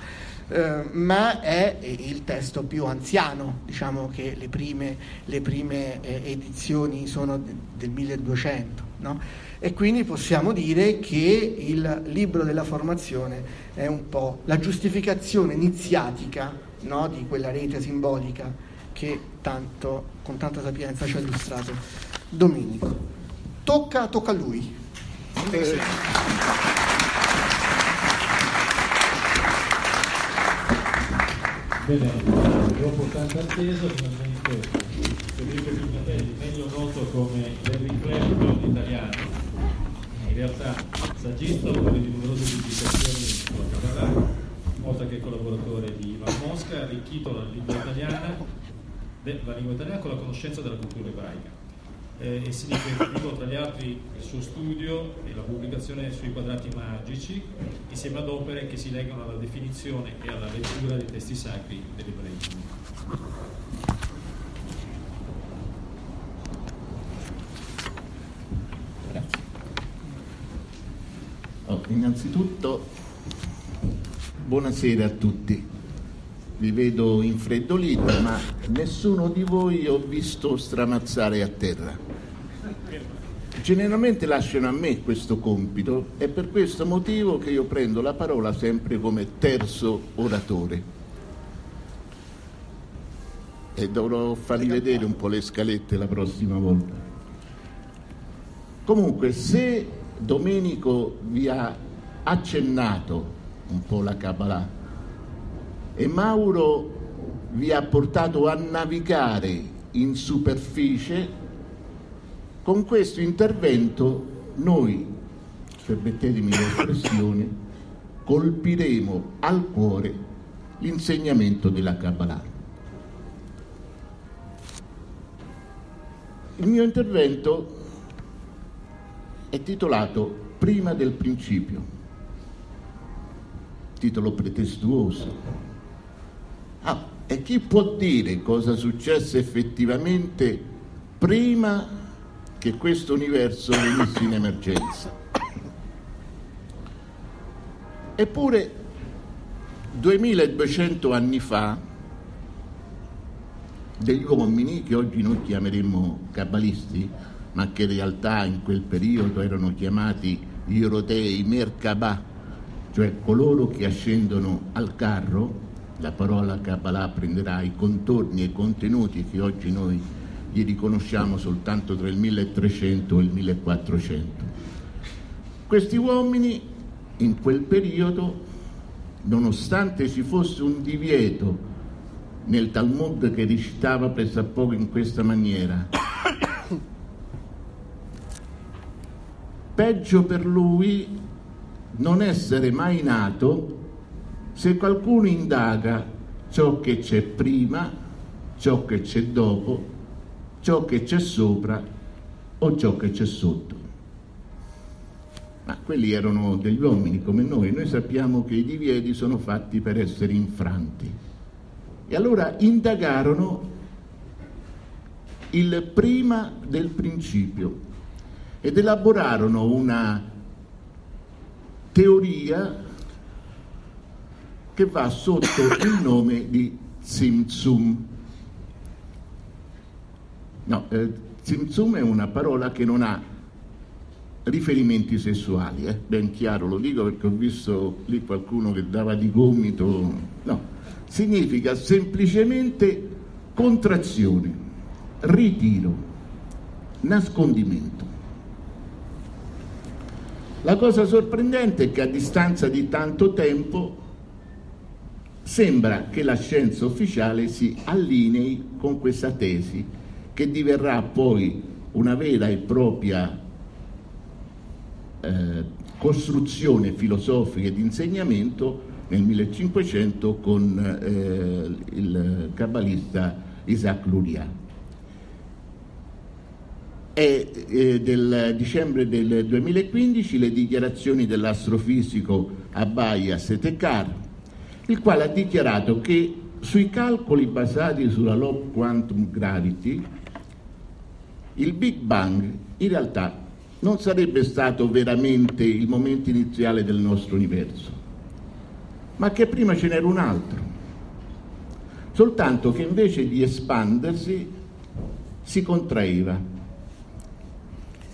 Eh, ma è il testo più anziano, diciamo che le prime, le prime eh, edizioni sono del 1200. No? E quindi possiamo dire che il libro della formazione è un po' la giustificazione iniziatica no, di quella rete simbolica che tanto, con tanta sapienza ci ha illustrato Domenico. Tocca, tocca a lui. Eh. Bene, dopo tanta attesa, finalmente Federico Pignatelli, meglio noto come Larry Clapton italiano, in realtà saggista, autore di numerose pubblicazioni sulla Kabbalah, oltre che collaboratore di Ivan Mosca, ha arricchito la lingua italiana, la lingua italiana con la conoscenza della cultura ebraica. Eh, e significativo tra gli altri il suo studio e la pubblicazione sui quadrati magici, insieme ad opere che si legano alla definizione e alla lettura dei testi sacri dell'ebraismo. Innanzitutto buonasera a tutti. Vi vedo infreddoliti, ma nessuno di voi ho visto stramazzare a terra. Generalmente lasciano a me questo compito e per questo motivo che io prendo la parola sempre come terzo oratore. E dovrò farvi vedere un po' le scalette la prossima volta. Comunque, se Domenico vi ha accennato un po' la Kabbalah e Mauro vi ha portato a navigare in superficie, con questo intervento noi, permettetemi l'espressione, colpiremo al cuore l'insegnamento della Kabbalah. Il mio intervento è titolato Prima del principio, titolo pretestuoso. Ah, e chi può dire cosa successe effettivamente prima che questo universo venisse in emergenza? Eppure 2200 anni fa degli uomini che oggi noi chiameremmo cabalisti, ma che in realtà in quel periodo erano chiamati Iorotei Merkabah, cioè coloro che ascendono al carro, la parola Kabbalah prenderà i contorni e i contenuti che oggi noi gli riconosciamo soltanto tra il 1300 e il 1400. Questi uomini in quel periodo, nonostante ci fosse un divieto nel Talmud che recitava pressappoco in questa maniera, peggio per lui non essere mai nato se qualcuno indaga ciò che c'è prima, ciò che c'è dopo, ciò che c'è sopra o ciò che c'è sotto. Ma quelli erano degli uomini come noi, noi sappiamo che i divieti sono fatti per essere infranti. E allora indagarono il prima del principio ed elaborarono una teoria che va sotto il nome di Zimzum. No, eh, è una parola che non ha riferimenti sessuali, eh? ben chiaro lo dico perché ho visto lì qualcuno che dava di gomito, no, significa semplicemente contrazione, ritiro, nascondimento. La cosa sorprendente è che a distanza di tanto tempo sembra che la scienza ufficiale si allinei con questa tesi che diverrà poi una vera e propria eh, costruzione filosofica e di insegnamento nel 1500 con eh, il kabbalista Isaac Luria è eh, del dicembre del 2015 le dichiarazioni dell'astrofisico Abaya Setekar, il quale ha dichiarato che sui calcoli basati sulla low quantum gravity il Big Bang in realtà non sarebbe stato veramente il momento iniziale del nostro universo, ma che prima ce n'era un altro, soltanto che invece di espandersi si contraeva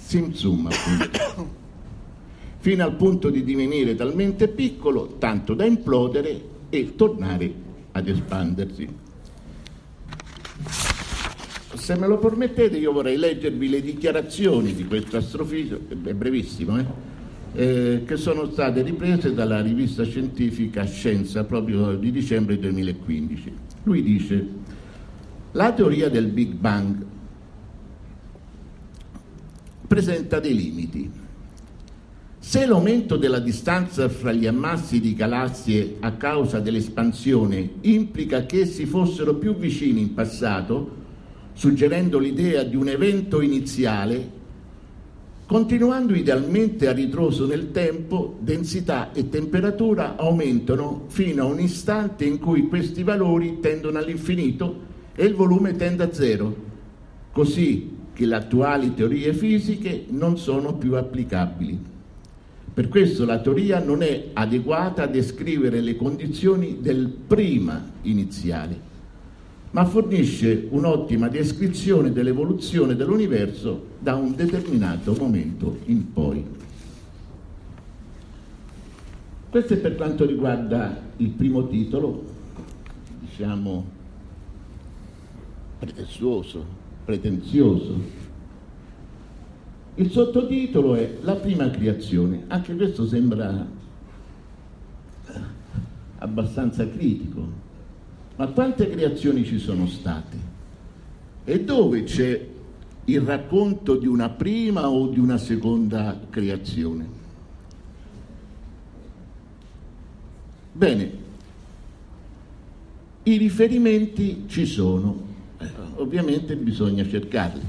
Simsum appunto, fino al punto di divenire talmente piccolo tanto da implodere e tornare ad espandersi. Se me lo permettete io vorrei leggervi le dichiarazioni di questo astrofisico, è brevissimo, eh? Eh, che sono state riprese dalla rivista scientifica Scienza proprio di dicembre 2015. Lui dice, la teoria del Big Bang presenta dei limiti. Se l'aumento della distanza fra gli ammassi di galassie a causa dell'espansione implica che essi fossero più vicini in passato, suggerendo l'idea di un evento iniziale, continuando idealmente a ritroso nel tempo, densità e temperatura aumentano fino a un istante in cui questi valori tendono all'infinito e il volume tende a zero. Così che le attuali teorie fisiche non sono più applicabili. Per questo la teoria non è adeguata a descrivere le condizioni del prima iniziale, ma fornisce un'ottima descrizione dell'evoluzione dell'universo da un determinato momento in poi. Questo è per quanto riguarda il primo titolo, diciamo pretestuoso, pretenzioso. Il sottotitolo è La prima creazione, anche questo sembra abbastanza critico, ma quante creazioni ci sono state? E dove c'è il racconto di una prima o di una seconda creazione? Bene, i riferimenti ci sono, eh, ovviamente bisogna cercarli.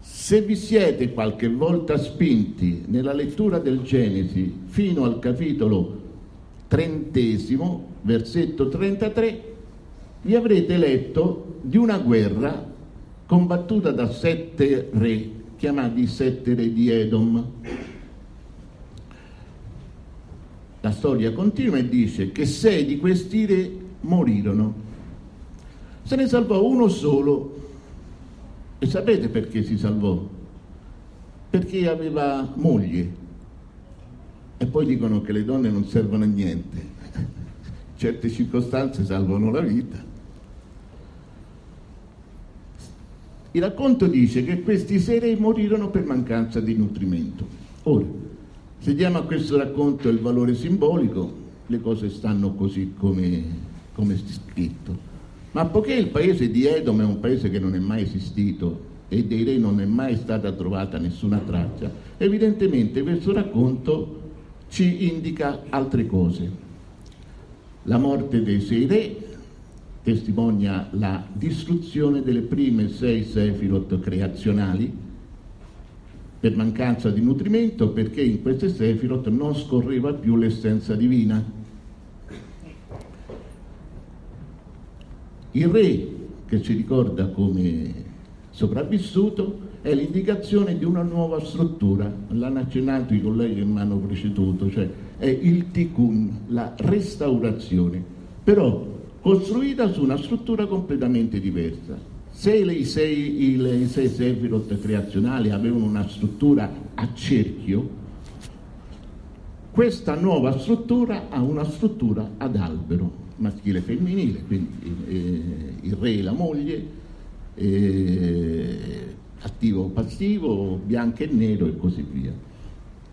Se vi siete qualche volta spinti nella lettura del Genesi fino al capitolo trentesimo, versetto 33, vi avrete letto di una guerra combattuta da sette re, chiamati sette re di Edom. La storia continua e dice che sei di questi re morirono. Se ne salvò uno solo. E sapete perché si salvò? Perché aveva moglie. E poi dicono che le donne non servono a niente certe circostanze salvano la vita. Il racconto dice che questi sei morirono per mancanza di nutrimento. Ora, se diamo a questo racconto il valore simbolico, le cose stanno così come, come scritto. Ma poiché il paese di Edom è un paese che non è mai esistito e dei re non è mai stata trovata nessuna traccia, evidentemente questo racconto ci indica altre cose. La morte dei sei re testimonia la distruzione delle prime sei sefirot creazionali per mancanza di nutrimento perché in queste sefirot non scorreva più l'essenza divina. Il re che ci ricorda come sopravvissuto è l'indicazione di una nuova struttura, l'hanno accennato i colleghi che mi hanno preceduto, cioè è il tikkun, la restaurazione, però costruita su una struttura completamente diversa. Se i sei, i sei sefirot creazionali avevano una struttura a cerchio, questa nuova struttura ha una struttura ad albero, maschile e femminile, quindi eh, il re e la moglie, eh, attivo o passivo, bianco e nero e così via.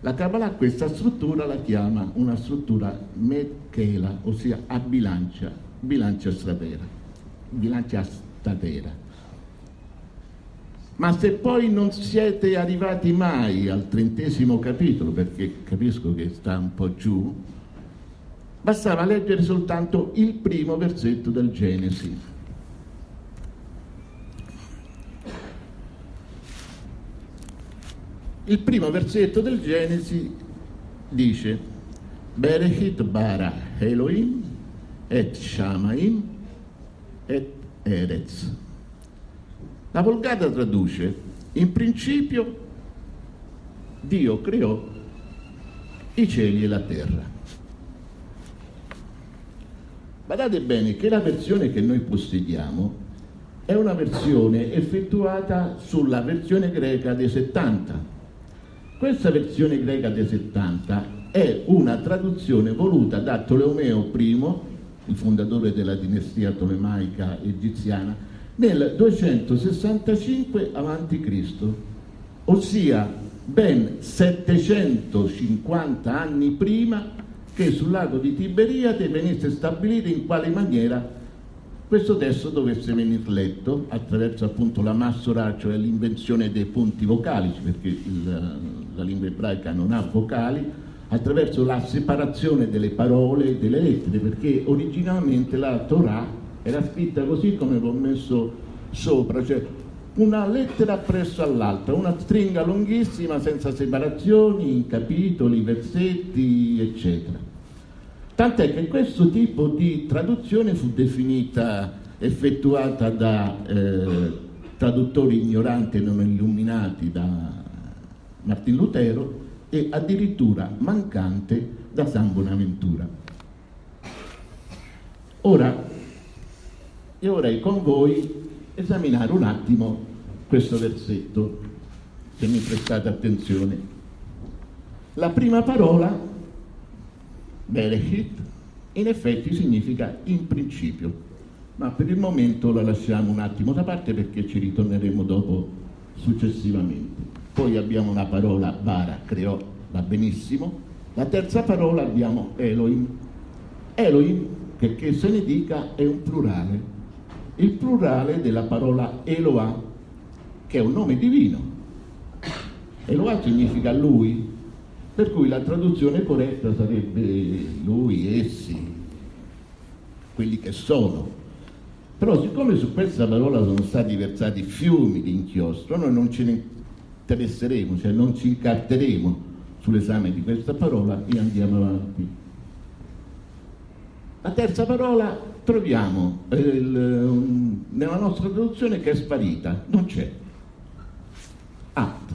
La Kabbalah questa struttura la chiama una struttura Mekela, ossia a bilancia, bilancia statera, bilancia statera. Ma se poi non siete arrivati mai al trentesimo capitolo, perché capisco che sta un po' giù, bastava leggere soltanto il primo versetto del Genesi. Il primo versetto del Genesi dice Berechit bara Elohim et Shamaim et Erez. La Volgata traduce in principio Dio creò i cieli e la terra. Badate bene che la versione che noi possediamo è una versione effettuata sulla versione greca dei 70 questa versione greca dei 70 è una traduzione voluta da Tolomeo I, il fondatore della dinastia tolemaica egiziana, nel 265 a.C., ossia ben 750 anni prima che sul lago di Tiberiade venisse stabilito in quale maniera questo testo dovesse venire letto attraverso appunto la massora, cioè l'invenzione dei punti vocali, perché il, la lingua ebraica non ha vocali, attraverso la separazione delle parole e delle lettere, perché originalmente la Torah era scritta così come vi ho messo sopra, cioè una lettera presso all'altra, una stringa lunghissima senza separazioni, capitoli, versetti, eccetera. Tant'è che questo tipo di traduzione fu definita, effettuata da eh, traduttori ignoranti e non illuminati da Martin Lutero, e addirittura mancante da San Bonaventura. Ora, io vorrei con voi esaminare un attimo questo versetto, se mi prestate attenzione. La prima parola, Bereshit, in effetti significa in principio, ma per il momento la lasciamo un attimo da parte perché ci ritorneremo dopo successivamente. Poi abbiamo una parola bara, creò, va benissimo. La terza parola abbiamo Elohim. Elohim, che, che se ne dica, è un plurale. Il plurale della parola Eloah, che è un nome divino. Eloah significa lui, per cui la traduzione corretta sarebbe lui, essi, quelli che sono. Però siccome su questa parola sono stati versati fiumi di inchiostro, noi non ce ne interesseremo, cioè non ci incarteremo sull'esame di questa parola e andiamo avanti. La terza parola troviamo eh, il, nella nostra traduzione che è sparita, non c'è. Atto.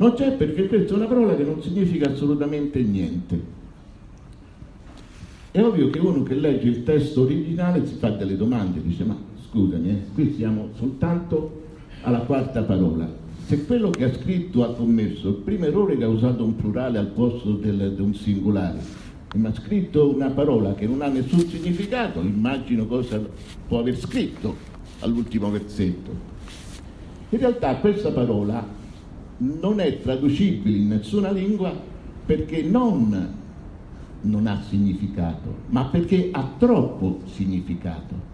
Non c'è perché questa è una parola che non significa assolutamente niente. È ovvio che uno che legge il testo originale si fa delle domande, dice ma scusami, eh, qui siamo soltanto alla quarta parola. Se quello che ha scritto ha commesso il primo errore che ha usato un plurale al posto del, di un singolare, ma ha scritto una parola che non ha nessun significato, immagino cosa può aver scritto all'ultimo versetto. In realtà questa parola non è traducibile in nessuna lingua perché non non ha significato, ma perché ha troppo significato.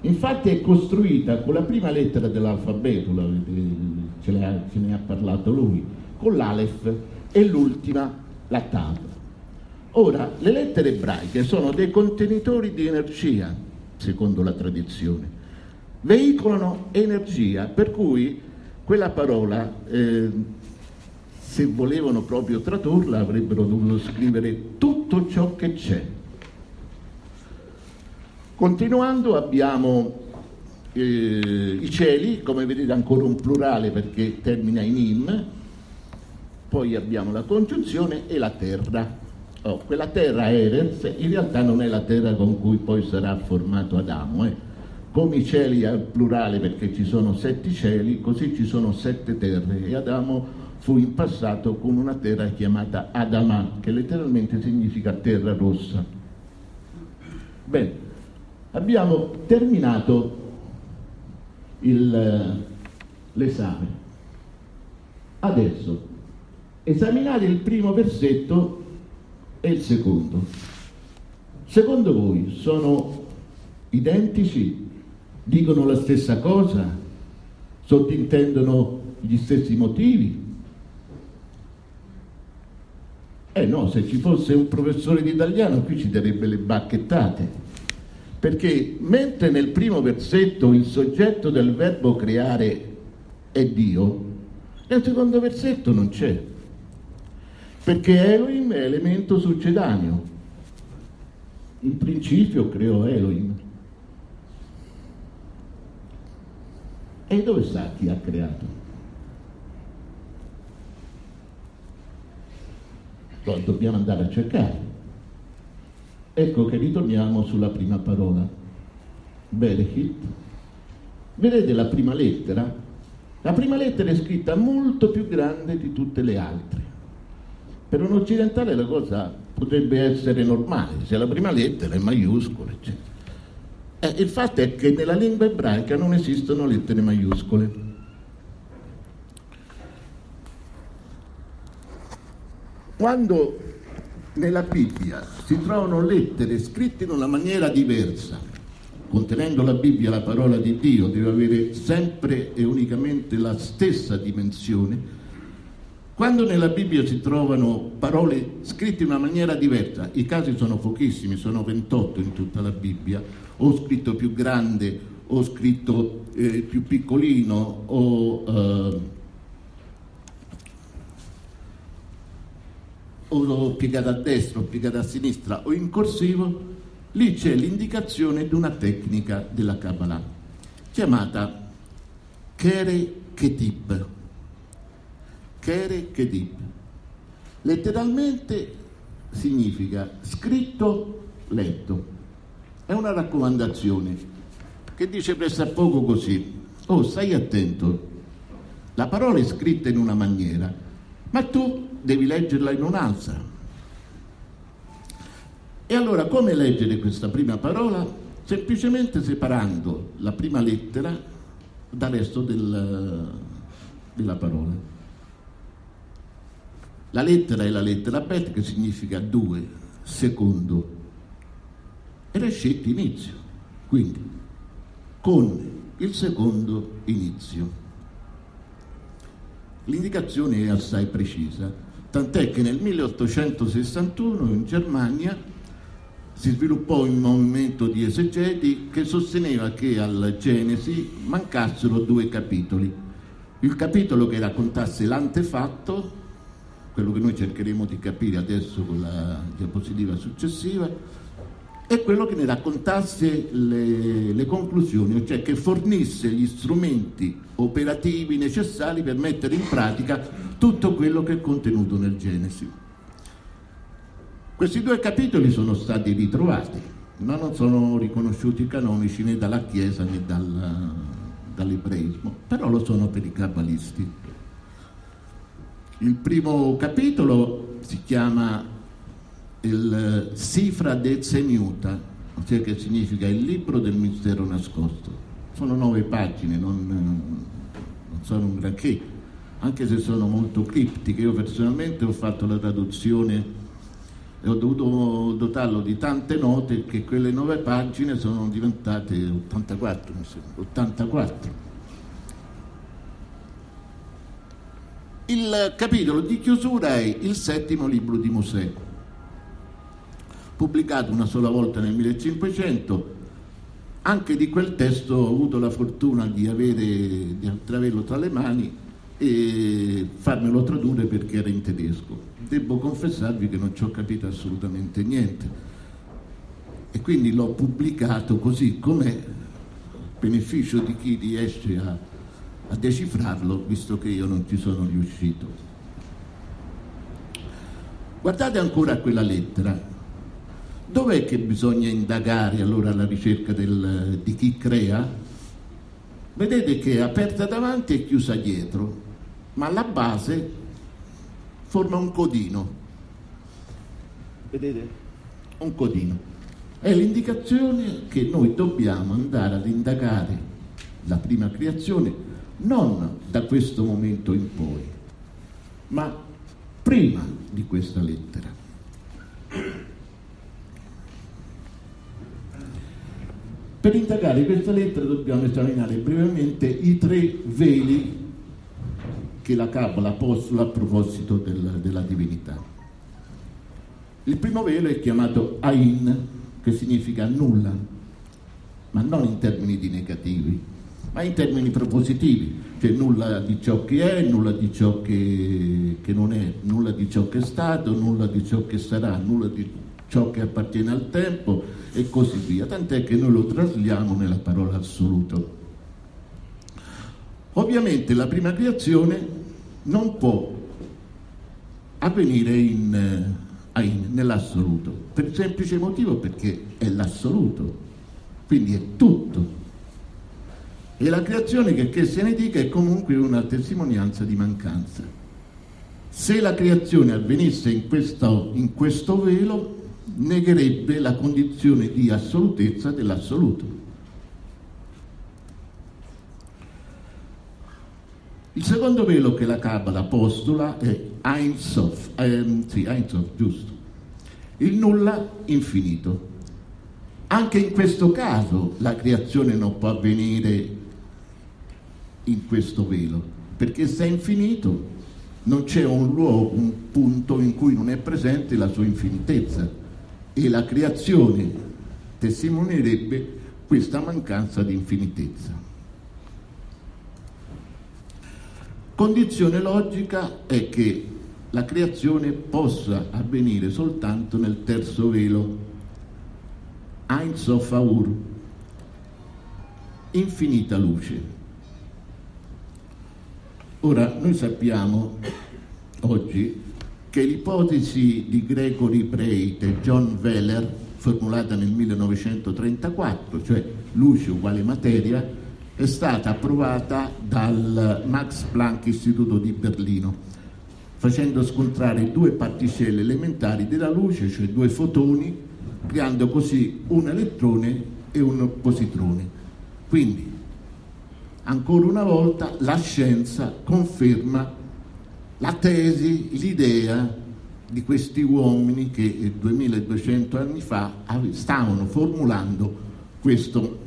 Infatti è costruita con la prima lettera dell'alfabeto, ce ne ha parlato lui, con l'Alef e l'ultima la Tav. Ora, le lettere ebraiche sono dei contenitori di energia, secondo la tradizione. Veicolano energia, per cui quella parola eh, se volevano proprio tradurla avrebbero dovuto scrivere tutto ciò che c'è. Continuando abbiamo eh, i cieli, come vedete ancora un plurale perché termina in im, poi abbiamo la congiunzione e la terra. Oh, quella terra Eretz in realtà non è la terra con cui poi sarà formato Adamo. Eh. Come i cieli al plurale perché ci sono sette cieli, così ci sono sette terre e Adamo fu in passato con una terra chiamata Adama, che letteralmente significa terra rossa. Bene, abbiamo terminato il, l'esame. Adesso esaminate il primo versetto e il secondo. Secondo voi sono identici? Dicono la stessa cosa? Sottintendono gli stessi motivi? Eh no, se ci fosse un professore di italiano qui ci darebbe le bacchettate. Perché mentre nel primo versetto il soggetto del verbo creare è Dio, nel secondo versetto non c'è. Perché Elohim è elemento succedaneo. In principio creò Elohim. E dove sta chi ha creato? Lo dobbiamo andare a cercare. Ecco che ritorniamo sulla prima parola, Berechit. Vedete la prima lettera? La prima lettera è scritta molto più grande di tutte le altre. Per un occidentale la cosa potrebbe essere normale, se la prima lettera è maiuscola, eccetera. Eh, il fatto è che nella lingua ebraica non esistono lettere maiuscole. Quando nella Bibbia si trovano lettere scritte in una maniera diversa, contenendo la Bibbia la parola di Dio deve avere sempre e unicamente la stessa dimensione, quando nella Bibbia si trovano parole scritte in una maniera diversa, i casi sono pochissimi, sono 28 in tutta la Bibbia, o scritto più grande, o scritto eh, più piccolino, o... Eh, o piegata a destra o piegata a sinistra o in corsivo, lì c'è l'indicazione di una tecnica della Kabbalah chiamata Kere Ketib. Kere Ketib. Letteralmente significa scritto, letto. È una raccomandazione che dice presso poco così. Oh, stai attento. La parola è scritta in una maniera, ma tu devi leggerla in un'altra. E allora come leggere questa prima parola? Semplicemente separando la prima lettera dal resto del, della parola. La lettera è la lettera bet che significa due, secondo, scelto inizio, quindi con il secondo inizio. L'indicazione è assai precisa, tant'è che nel 1861 in Germania si sviluppò un movimento di esegeti che sosteneva che al Genesi mancassero due capitoli. Il capitolo che raccontasse l'antefatto, quello che noi cercheremo di capire adesso con la diapositiva successiva, e quello che ne raccontasse le, le, conclusioni, cioè che fornisse gli strumenti operativi necessari per mettere in pratica tutto quello che è contenuto nel Genesi. Questi due capitoli sono stati ritrovati, ma non sono riconosciuti canonici né dalla Chiesa né dal, dall'ebraismo, però lo sono per i cabalisti. Il primo capitolo si chiama il Sifra de Zeniuta, ossia che significa il libro del mistero nascosto. Sono nove pagine, non, non sono un granché, anche se sono molto criptiche. Io personalmente ho fatto la traduzione e ho dovuto dotarlo di tante note che quelle nove pagine sono diventate 84, 84. Il capitolo di chiusura è il settimo libro di Mosè pubblicato una sola volta nel 1500. Anche di quel testo ho avuto la fortuna di, avere, di averlo tra le mani e farmelo tradurre perché era in tedesco. Devo confessarvi che non ci ho capito assolutamente niente e quindi l'ho pubblicato così com'è, beneficio di chi riesce a, a decifrarlo, visto che io non ci sono riuscito. Guardate ancora quella lettera, Dov'è che bisogna indagare allora alla ricerca del, di chi crea? Vedete che è aperta davanti e chiusa dietro, ma la base forma un codino. Vedete? Un codino. È l'indicazione che noi dobbiamo andare ad indagare la prima creazione non da questo momento in poi, ma prima di questa lettera. Per indagare questa lettera dobbiamo esaminare brevemente i tre veli che la Cabala postula a proposito del, della divinità. Il primo velo è chiamato Ain, che significa nulla, ma non in termini di negativi, ma in termini propositivi, cioè nulla di ciò che è, nulla di ciò che, che non è, nulla di ciò che è stato, nulla di ciò che sarà, nulla di ciò che appartiene al tempo e così via, tant'è che noi lo trasliamo nella parola assoluto. Ovviamente la prima creazione non può avvenire in, eh, in, nell'assoluto, per il semplice motivo perché è l'assoluto, quindi è tutto. E la creazione che, che se ne dica è comunque una testimonianza di mancanza. Se la creazione avvenisse in questo, in questo velo, negherebbe la condizione di assolutezza dell'assoluto. Il secondo velo che la Kabbalah postula è Ein Sof, ehm, sì, Ein Sof, giusto, il nulla infinito. Anche in questo caso la creazione non può avvenire in questo velo, perché se è infinito non c'è un luogo, un punto in cui non è presente la sua infinitezza e la creazione testimonierebbe questa mancanza di infinitezza. Condizione logica è che la creazione possa avvenire soltanto nel terzo velo, Ein Sof Aur, infinita luce. Ora, noi sappiamo oggi che l'ipotesi di Gregory Breit e John Wheeler, formulata nel 1934, cioè luce uguale materia, è stata approvata dal Max Planck Istituto di Berlino, facendo scontrare due particelle elementari della luce, cioè due fotoni, creando così un elettrone e un positrone. Quindi, ancora una volta, la scienza conferma la tesi, l'idea di questi uomini che 2200 anni fa stavano formulando questo,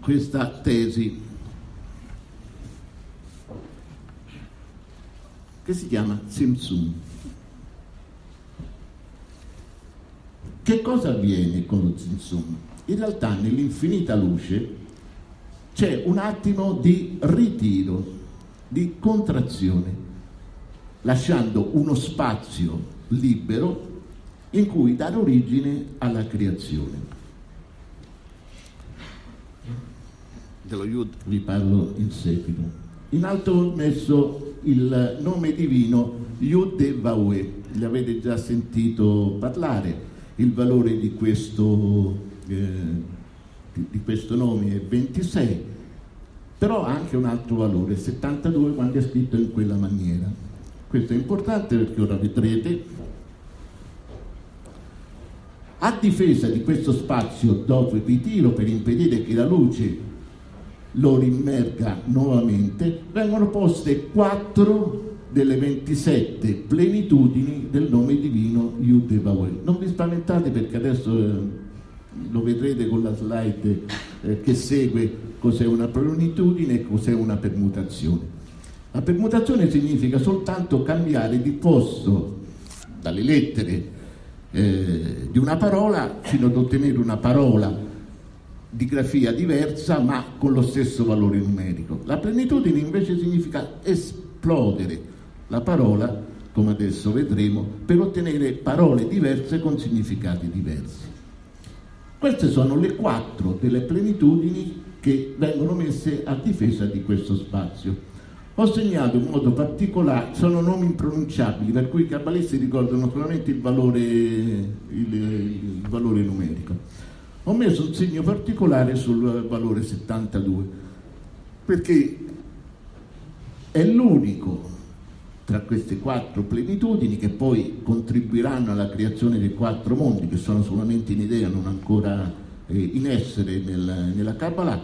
questa tesi che si chiama Simsum. Che cosa avviene con lo Simsum? In realtà nell'infinita luce c'è un attimo di ritiro di contrazione, lasciando uno spazio libero in cui dare origine alla creazione. Dello Yud vi parlo in seguito. In alto ho messo il nome divino Yud e Vaue, li avete già sentito parlare, il valore di questo, eh, di questo nome è 26 però ha anche un altro valore, 72 quando è scritto in quella maniera. Questo è importante perché ora vedrete. A difesa di questo spazio dove ritiro per impedire che la luce lo rimmerga nuovamente, vengono poste quattro delle 27 plenitudini del nome divino Yud Evahuel. Non vi spaventate perché adesso eh, lo vedrete con la slide eh, che segue cos'è una plenitudine e cos'è una permutazione. La permutazione significa soltanto cambiare di posto dalle lettere eh, di una parola fino ad ottenere una parola di grafia diversa ma con lo stesso valore numerico. La plenitudine invece significa esplodere la parola, come adesso vedremo, per ottenere parole diverse con significati diversi. Queste sono le quattro delle plenitudini che vengono messe a difesa di questo spazio. Ho segnato in modo particolare, sono nomi impronunciabili, per cui i cabalisti ricordano solamente il valore, il, il valore numerico. Ho messo un segno particolare sul valore 72, perché è l'unico tra queste quattro plenitudini che poi contribuiranno alla creazione dei quattro mondi, che sono solamente in idea, non ancora in essere nel, nella Kabbalah,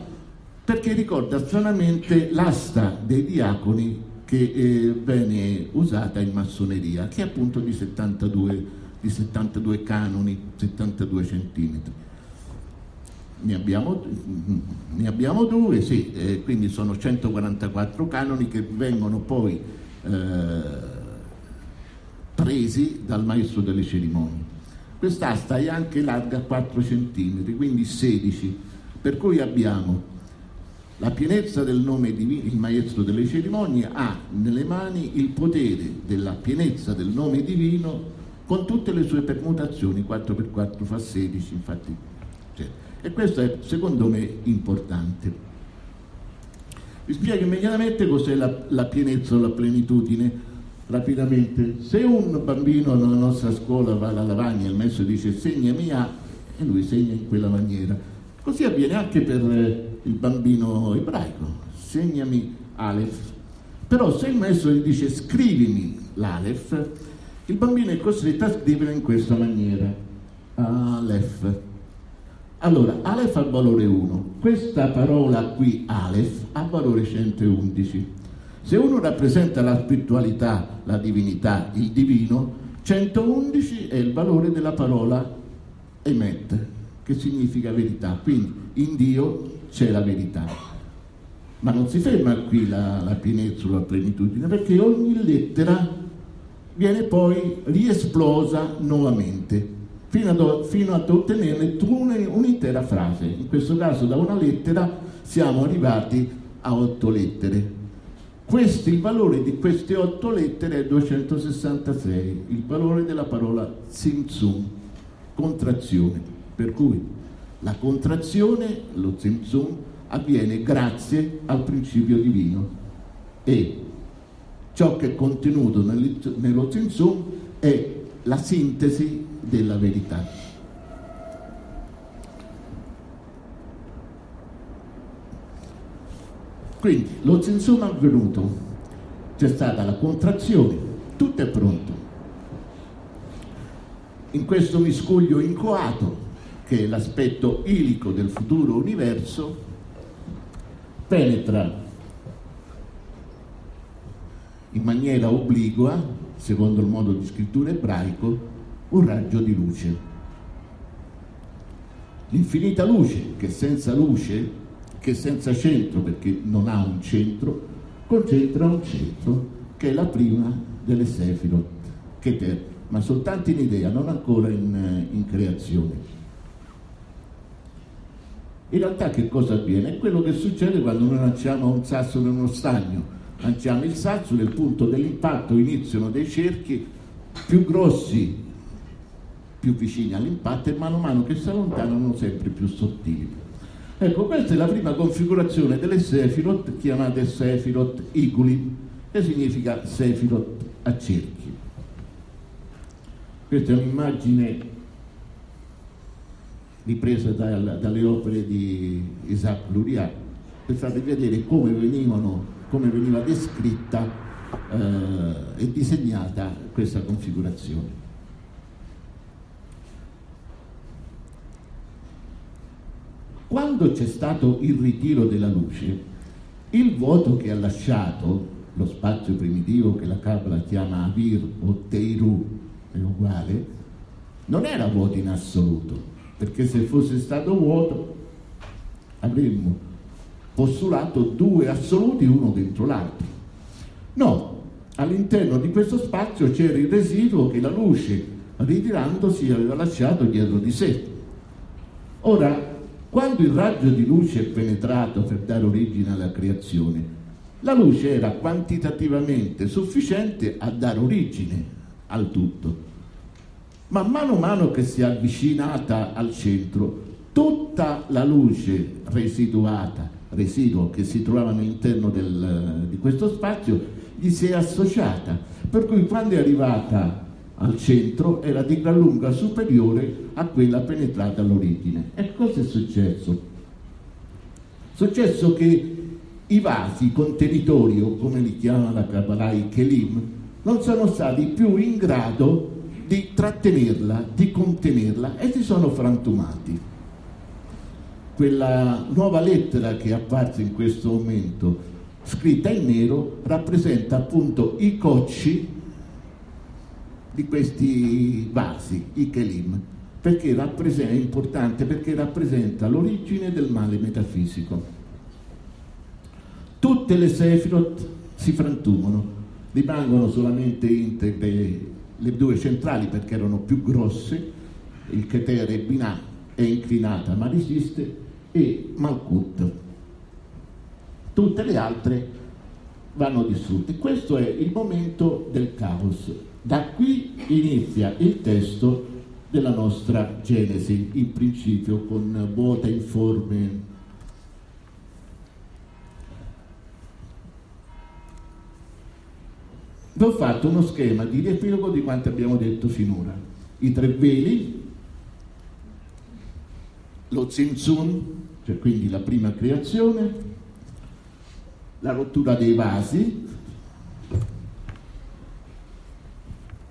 perché ricorda stranamente l'asta dei diaconi che eh, venne usata in massoneria, che è appunto di 72, di 72 canoni, 72 centimetri. Ne abbiamo, ne abbiamo due, sì, eh, quindi sono 144 canoni che vengono poi eh, presi dal maestro delle cerimonie. Quest'asta è anche larga 4 cm, quindi 16, per cui abbiamo la pienezza del nome divino, il maestro delle cerimonie ha nelle mani il potere della pienezza del nome divino con tutte le sue permutazioni, 4x4 fa 16, infatti. Cioè, e questo è secondo me importante. Vi spiego immediatamente cos'è la, la pienezza o la plenitudine rapidamente. Se un bambino nella nostra scuola va alla lavagna e il maestro dice segnami A e lui segna in quella maniera. Così avviene anche per eh, il bambino ebraico, segnami Aleph. Però se il maestro gli dice scrivimi l'Aleph, il bambino è costretto a scrivere in questa maniera. Aleph. Allora, Aleph ha valore 1. Questa parola qui, Aleph, ha valore 111. Se uno rappresenta la spiritualità, la divinità, il divino, 111 è il valore della parola Emet, che significa verità. Quindi in Dio c'è la verità. Ma non si ferma qui la, la pienezza la plenitudine, perché ogni lettera viene poi riesplosa nuovamente fino ad, fino ad ottenere un'intera frase. In questo caso da una lettera siamo arrivati a otto lettere. Questo, il valore di queste otto lettere è 266, il valore della parola Simsum, contrazione. Per cui la contrazione, lo Simsum, avviene grazie al principio divino e ciò che è contenuto nello Zinzum è la sintesi della verità. Quindi lo Zinzum è avvenuto, c'è stata la contrazione, tutto è pronto. In questo miscuglio incoato, che è l'aspetto ilico del futuro universo, penetra in maniera obliqua, secondo il modo di scrittura ebraico, un raggio di luce. L'infinita luce, che senza luce che senza centro, perché non ha un centro, concentra un centro che è la prima delle Sefirot, Keter, ma soltanto in idea, non ancora in, in creazione. In realtà che cosa avviene? È quello che succede quando noi lanciamo un sasso in uno stagno. Lanciamo il sasso, nel punto dell'impatto iniziano dei cerchi più grossi, più vicini all'impatto e mano a mano che si allontanano sempre più sottili. Ecco, questa è la prima configurazione delle Sefirot, chiamate Sefirot Iguli, che significa Sefirot a cerchi. Questa è un'immagine ripresa dal, dalle opere di Isaac Luria per farvi vedere come, venivano, come veniva descritta eh, e disegnata questa configurazione. Quando c'è stato il ritiro della luce, il vuoto che ha lasciato lo spazio primitivo che la Kabbalah chiama Avir o Teiru, è uguale, non era vuoto in assoluto, perché se fosse stato vuoto avremmo postulato due assoluti uno dentro l'altro. No, all'interno di questo spazio c'era il residuo che la luce, ritirandosi, aveva lasciato dietro di sé. Ora, quando il raggio di luce è penetrato per dare origine alla creazione, la luce era quantitativamente sufficiente a dare origine al tutto. Ma mano a mano che si è avvicinata al centro, tutta la luce residuata, residuo che si trovava all'interno del, di questo spazio, gli si è associata. Per cui quando è arrivata al centro era di gran lunga superiore a quella penetrata all'origine. E cosa è successo? Successo che i vasi, contenitori, o come li chiama la Kabbalah, i Kelim, non sono stati più in grado di trattenerla, di contenerla e si sono frantumati. Quella nuova lettera che è apparsa in questo momento, scritta in nero, rappresenta appunto i cocci di questi vasi, i Kelim, perché è importante perché rappresenta l'origine del male metafisico. Tutte le Sefirot si frantumano, rimangono solamente integre le due centrali perché erano più grosse, il Keter e Binah è inclinata ma resiste, e Malkut. Tutte le altre vanno distrutte. Questo è il momento del caos. Da qui inizia il testo della nostra Genesi, in principio con vuota informe. Vi ho fatto uno schema di riepilogo di quanto abbiamo detto finora. I tre veli, lo Zinzun, cioè quindi la prima creazione, la rottura dei vasi,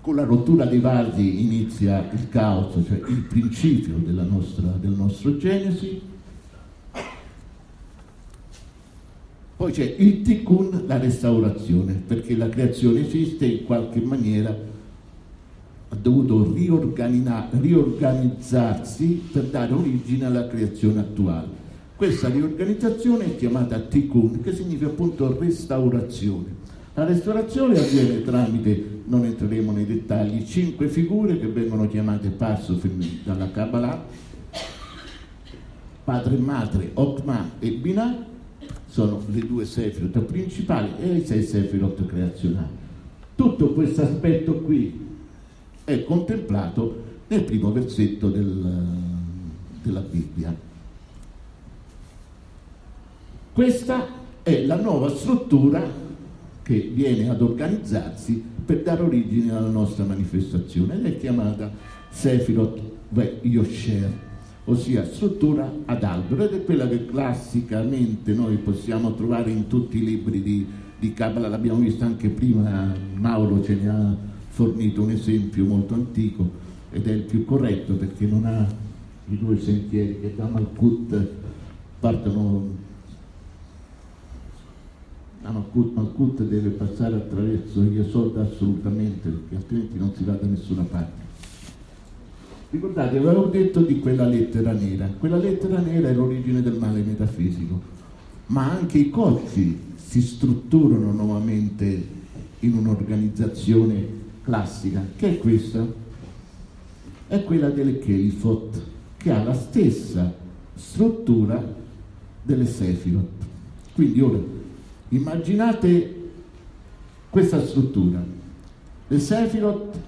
con la rottura dei vasi inizia il caos, cioè il principio nostra, del nostro Genesi. Poi c'è il tikkun, la restaurazione, perché la creazione esiste in qualche maniera ha dovuto riorganizzarsi per dare origine alla creazione attuale. Questa riorganizzazione è chiamata tikkun, che significa appunto restaurazione. La restaurazione avviene tramite, non entreremo nei dettagli, cinque figure che vengono chiamate Parsofim dalla Kabbalah, padre e madre, Okma e Binah, sono le due Sefirot principali e i sei Sefirot creazionali. Tutto questo aspetto qui è contemplato nel primo versetto del, della Bibbia. Questa è la nuova struttura che viene ad organizzarsi per dare origine alla nostra manifestazione ed è chiamata Sefirot Yosher, ossia struttura ad albero ed è quella che classicamente noi possiamo trovare in tutti i libri di, di Kabbalah, l'abbiamo visto anche prima, Mauro ce ne ha fornito un esempio molto antico ed è il più corretto perché non ha i due sentieri che da Malkut partono Malkut, Malkut deve passare attraverso Yesod assolutamente perché altrimenti non si va da nessuna parte. Ricordate avevo detto di quella lettera nera. Quella lettera nera è l'origine del male metafisico. Ma anche i cozzi si strutturano nuovamente in un'organizzazione classica. Che è questa? È quella delle Kelifot che ha la stessa struttura delle Sefirot. Quindi ora immaginate questa struttura, le Sefirot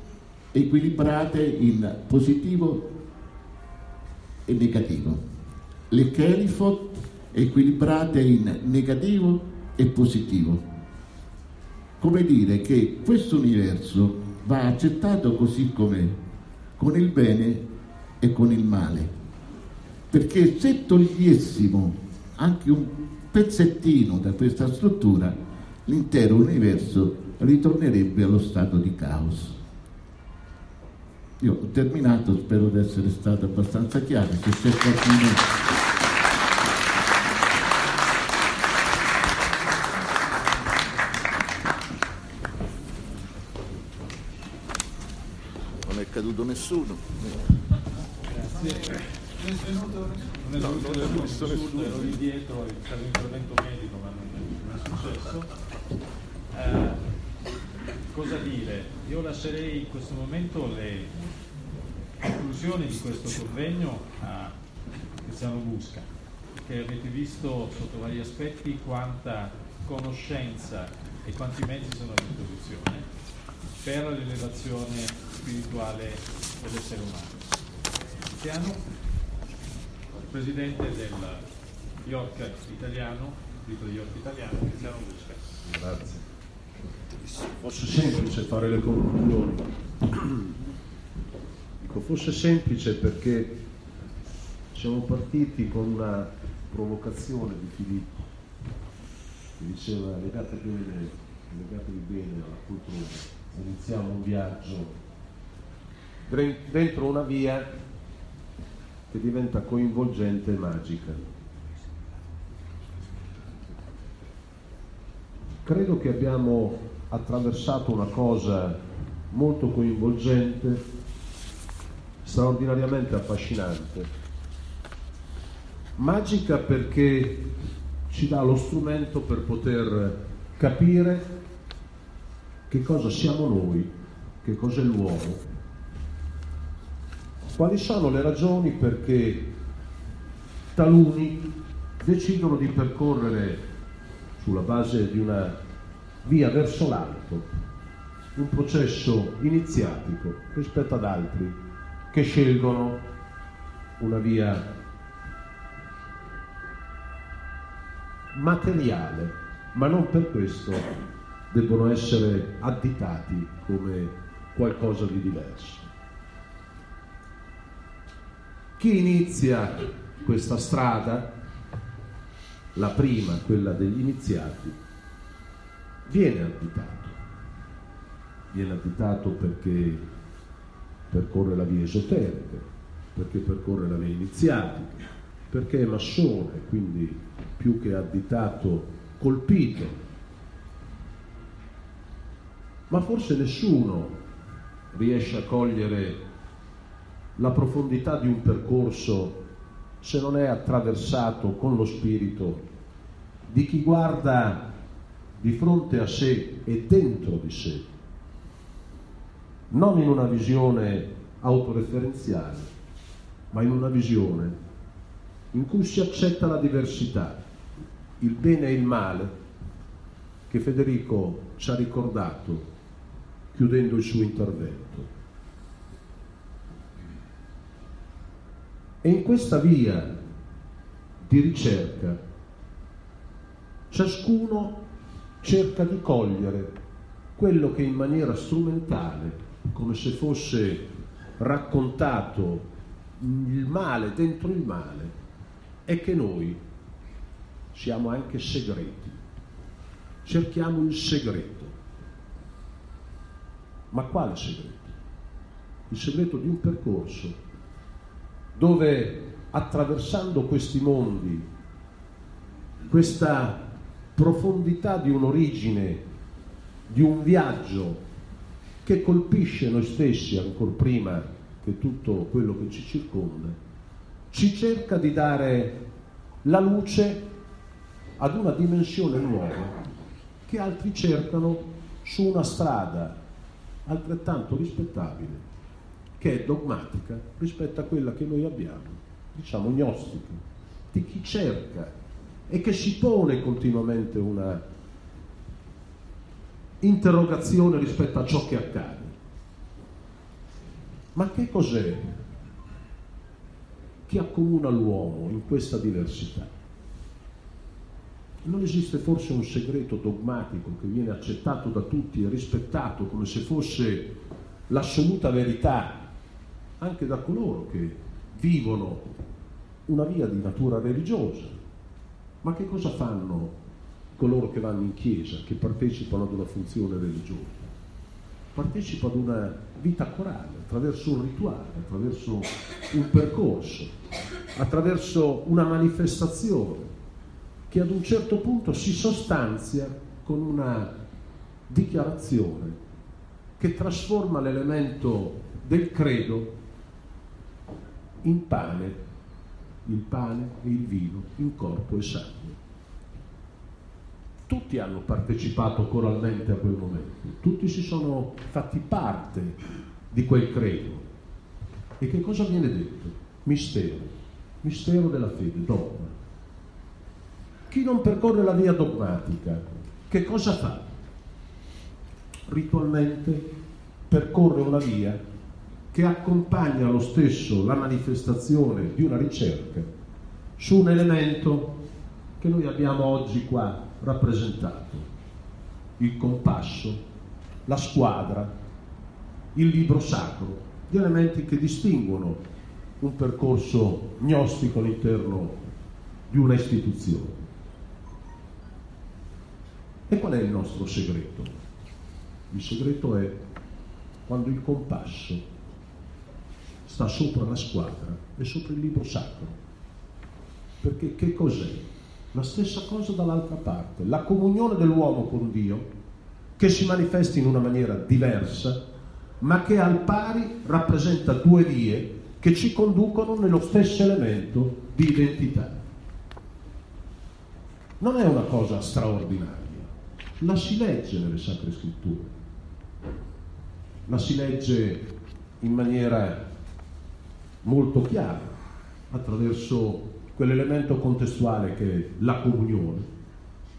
equilibrate in positivo e negativo, le Kelifot equilibrate in negativo e positivo. Come dire che questo universo va accettato così com'è, con il bene e con il male. Perché se togliessimo anche un pezzettino da questa struttura, l'intero universo ritornerebbe allo stato di caos. Io ho terminato, spero di essere stato abbastanza chiaro. Se c'è qualcuno... Non è caduto nessuno. Non è venuto nessuno, ero lì dietro, c'era l'intervento medico ma non è successo. Eh, cosa dire? Io lascerei in questo momento le conclusioni di questo convegno a Cristiano Busca, che avete visto sotto vari aspetti quanta conoscenza e quanti mezzi sono a disposizione per l'elevazione spirituale dell'essere umano. Cristiano, presidente del York italiano, dico di York italiano, Cristiano Busca. Grazie. Fosse semplice fare le conclusioni. Dico, fosse semplice perché siamo partiti con una provocazione di Filippo che diceva legate bene, legatevi bene alla cultura, iniziamo un viaggio dentro una via che diventa coinvolgente e magica. Credo che abbiamo attraversato una cosa molto coinvolgente, straordinariamente affascinante, magica perché ci dà lo strumento per poter capire che cosa siamo noi, che cos'è l'uomo, quali sono le ragioni perché taluni decidono di percorrere sulla base di una via verso l'alto un processo iniziatico rispetto ad altri che scelgono una via materiale, ma non per questo debbono essere additati come qualcosa di diverso. Chi inizia questa strada, la prima, quella degli iniziati, viene additato. Viene additato perché percorre la via esoterica, perché percorre la via iniziatica, perché è massone, quindi più che additato, colpito. Ma forse nessuno riesce a cogliere la profondità di un percorso se non è attraversato con lo spirito di chi guarda di fronte a sé e dentro di sé, non in una visione autoreferenziale, ma in una visione in cui si accetta la diversità, il bene e il male che Federico ci ha ricordato chiudendo il suo intervento. E in questa via di ricerca ciascuno cerca di cogliere quello che in maniera strumentale, come se fosse raccontato il male dentro il male, è che noi siamo anche segreti. Cerchiamo il segreto. Ma quale segreto? Il segreto di un percorso dove attraversando questi mondi, questa profondità di un'origine, di un viaggio che colpisce noi stessi ancora prima che tutto quello che ci circonda, ci cerca di dare la luce ad una dimensione nuova che altri cercano su una strada altrettanto rispettabile, che è dogmatica rispetto a quella che noi abbiamo, diciamo gnostica, di chi cerca e che si pone continuamente una interrogazione rispetto a ciò che accade. Ma che cos'è che accomuna l'uomo in questa diversità? Non esiste forse un segreto dogmatico che viene accettato da tutti e rispettato come se fosse l'assoluta verità anche da coloro che vivono una via di natura religiosa. Ma che cosa fanno coloro che vanno in chiesa, che partecipano ad una funzione religiosa? Partecipano ad una vita corale, attraverso un rituale, attraverso un percorso, attraverso una manifestazione che ad un certo punto si sostanzia con una dichiarazione che trasforma l'elemento del credo in pane, il pane e il vino in corpo e sangue. Tutti hanno partecipato coralmente a quel momento, tutti si sono fatti parte di quel credo. E che cosa viene detto? Mistero, mistero della fede, dogma. Chi non percorre la via dogmatica, che cosa fa? Ritualmente percorre una via che accompagna lo stesso la manifestazione di una ricerca su un elemento che noi abbiamo oggi qua rappresentato, il compasso, la squadra, il libro sacro, gli elementi che distinguono un percorso gnostico all'interno di una istituzione. E qual è il nostro segreto? Il segreto è quando il compasso sta sopra la squadra e sopra il libro sacro. Perché che cos'è? La stessa cosa dall'altra parte, la comunione dell'uomo con Dio che si manifesta in una maniera diversa, ma che al pari rappresenta due vie che ci conducono nello stesso elemento di identità. Non è una cosa straordinaria la si legge nelle sacre scritture, la si legge in maniera molto chiara attraverso quell'elemento contestuale che è la comunione,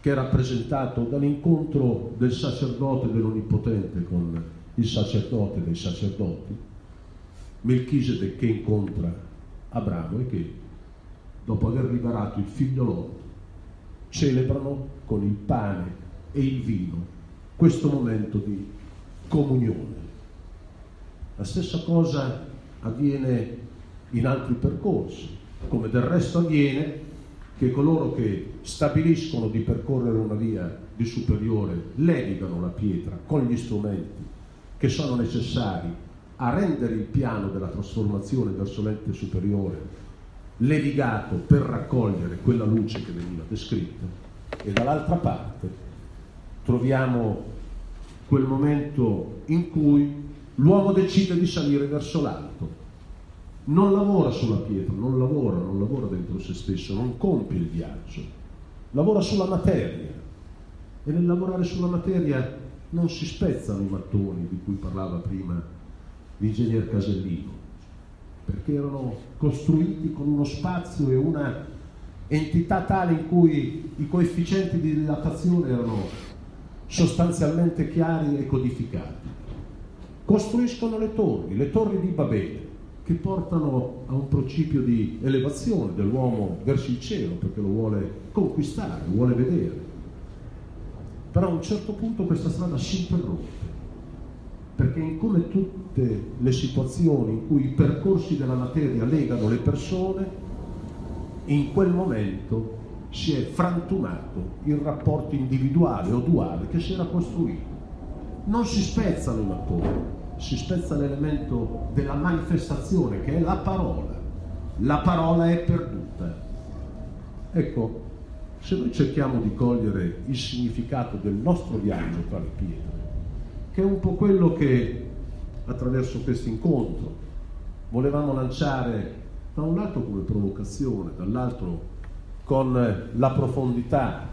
che è rappresentato dall'incontro del sacerdote dell'Onnipotente con il sacerdote dei sacerdoti, Melchizedek che incontra Abramo e che, dopo aver liberato il figlio Lot, celebrano con il pane e il vino questo momento di comunione. La stessa cosa avviene in altri percorsi, come del resto avviene che coloro che stabiliscono di percorrere una via di superiore levigano la pietra con gli strumenti che sono necessari a rendere il piano della trasformazione verso l'ente superiore levigato per raccogliere quella luce che veniva descritta e dall'altra parte troviamo quel momento in cui l'uomo decide di salire verso l'alto. Non lavora sulla pietra, non lavora, non lavora dentro se stesso, non compie il viaggio, lavora sulla materia. E nel lavorare sulla materia non si spezzano i mattoni di cui parlava prima l'ingegner Casellino, perché erano costruiti con uno spazio e una entità tale in cui i coefficienti di dilatazione erano sostanzialmente chiari e codificati. Costruiscono le torri, le torri di Babele, che portano a un principio di elevazione dell'uomo verso il cielo, perché lo vuole conquistare, lo vuole vedere. Però a un certo punto questa strada si interrompe, perché come tutte le situazioni in cui i percorsi della materia legano le persone, in quel momento si è frantumato il rapporto individuale o duale che si era costruito. Non si spezza l'ematore, si spezza l'elemento della manifestazione che è la parola. La parola è perduta. Ecco, se noi cerchiamo di cogliere il significato del nostro viaggio tra le pietre, che è un po' quello che attraverso questo incontro volevamo lanciare da un lato come provocazione, dall'altro con la profondità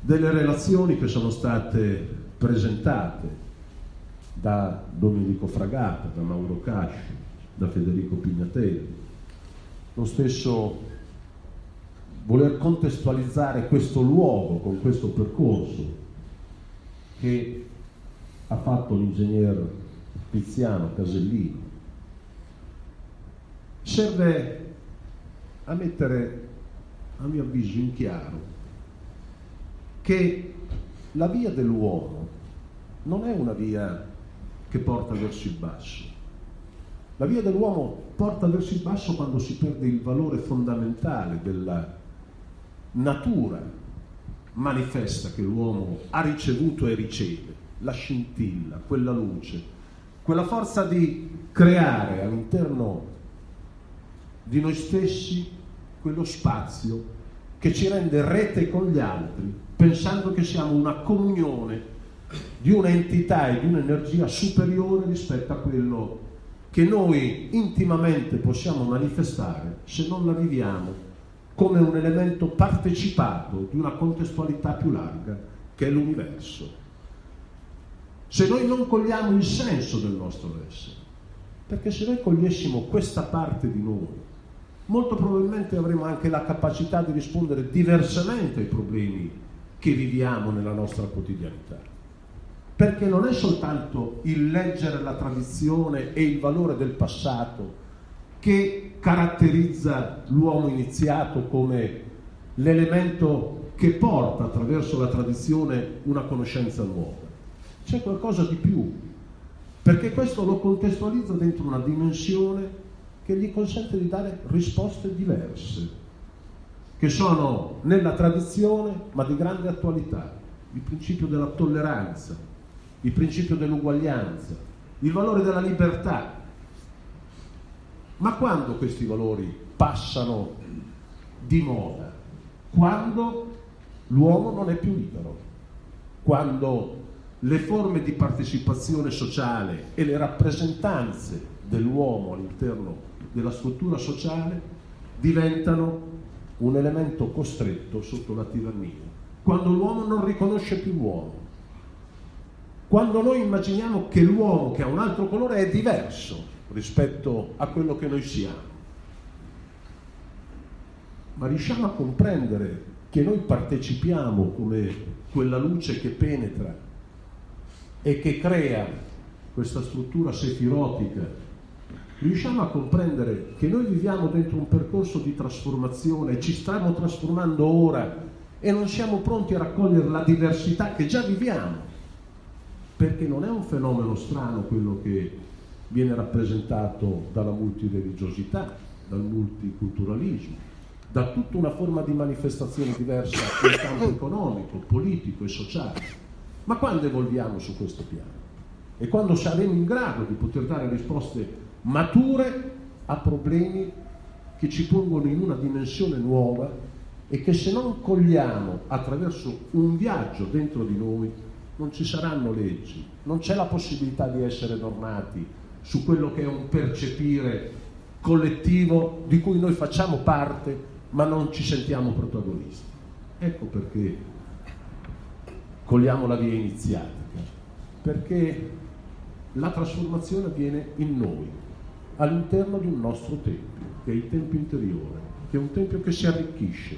delle relazioni che sono state presentate da Domenico Fragata, da Mauro Casci, da Federico Pignatelli. Lo stesso voler contestualizzare questo luogo con questo percorso che ha fatto l'ingegner Tiziano Casellino serve a mettere, a mio avviso, in chiaro che la via dell'uomo non è una via che porta verso il basso. La via dell'uomo porta verso il basso quando si perde il valore fondamentale della natura manifesta che l'uomo ha ricevuto e riceve, la scintilla, quella luce, quella forza di creare all'interno di noi stessi quello spazio che ci rende rete con gli altri, pensando che siamo una comunione di un'entità e di un'energia superiore rispetto a quello che noi intimamente possiamo manifestare se non la viviamo come un elemento partecipato di una contestualità più larga che è l'universo. Se noi non cogliamo il senso del nostro essere, perché se noi cogliessimo questa parte di noi, molto probabilmente avremo anche la capacità di rispondere diversamente ai problemi che viviamo nella nostra quotidianità. Perché non è soltanto il leggere la tradizione e il valore del passato che caratterizza l'uomo iniziato come l'elemento che porta attraverso la tradizione una conoscenza nuova. C'è qualcosa di più, perché questo lo contestualizza dentro una dimensione che gli consente di dare risposte diverse, che sono nella tradizione ma di grande attualità. Il principio della tolleranza, il principio dell'uguaglianza, il valore della libertà. Ma quando questi valori passano di moda? Quando l'uomo non è più libero, quando le forme di partecipazione sociale e le rappresentanze dell'uomo all'interno della struttura sociale diventano un elemento costretto sotto la tirannia. Quando l'uomo non riconosce più l'uomo, quando noi immaginiamo che l'uomo che ha un altro colore è diverso rispetto a quello che noi siamo, ma riusciamo a comprendere che noi partecipiamo come quella luce che penetra e che crea questa struttura sefirotica riusciamo a comprendere che noi viviamo dentro un percorso di trasformazione, ci stiamo trasformando ora e non siamo pronti a raccogliere la diversità che già viviamo, perché non è un fenomeno strano quello che viene rappresentato dalla multireligiosità, dal multiculturalismo, da tutta una forma di manifestazione diversa in campo economico, politico e sociale. Ma quando evolviamo su questo piano? E quando saremo in grado di poter dare risposte mature a problemi che ci pongono in una dimensione nuova e che se non cogliamo attraverso un viaggio dentro di noi non ci saranno leggi, non c'è la possibilità di essere normati su quello che è un percepire collettivo di cui noi facciamo parte ma non ci sentiamo protagonisti. Ecco perché cogliamo la via iniziatica, perché la trasformazione avviene in noi, all'interno di un nostro tempio, che è il tempio interiore, che è un tempio che si arricchisce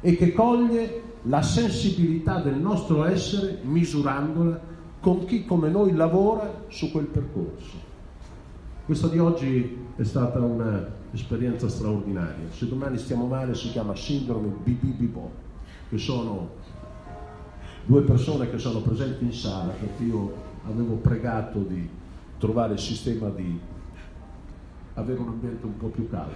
e che coglie la sensibilità del nostro essere misurandola con chi come noi lavora su quel percorso. Questa di oggi è stata un'esperienza straordinaria. Se domani stiamo male si chiama sindrome BBBO, che sono due persone che sono presenti in sala perché io avevo pregato di trovare il sistema di avere un ambiente un po' più caldo.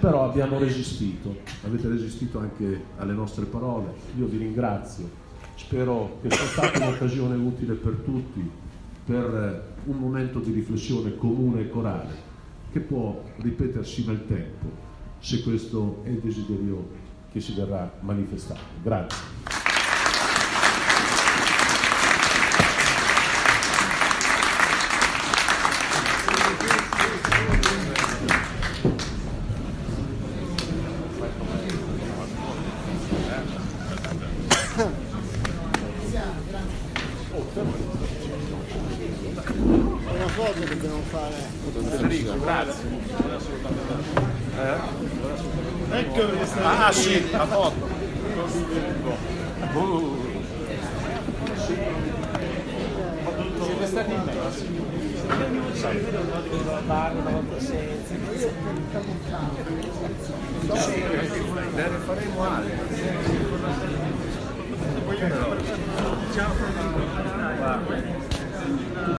Però abbiamo resistito, avete resistito anche alle nostre parole, io vi ringrazio, spero che sia stata un'occasione utile per tutti, per un momento di riflessione comune e corale che può ripetersi nel tempo se questo è il desiderio che si verrà manifestato. Grazie.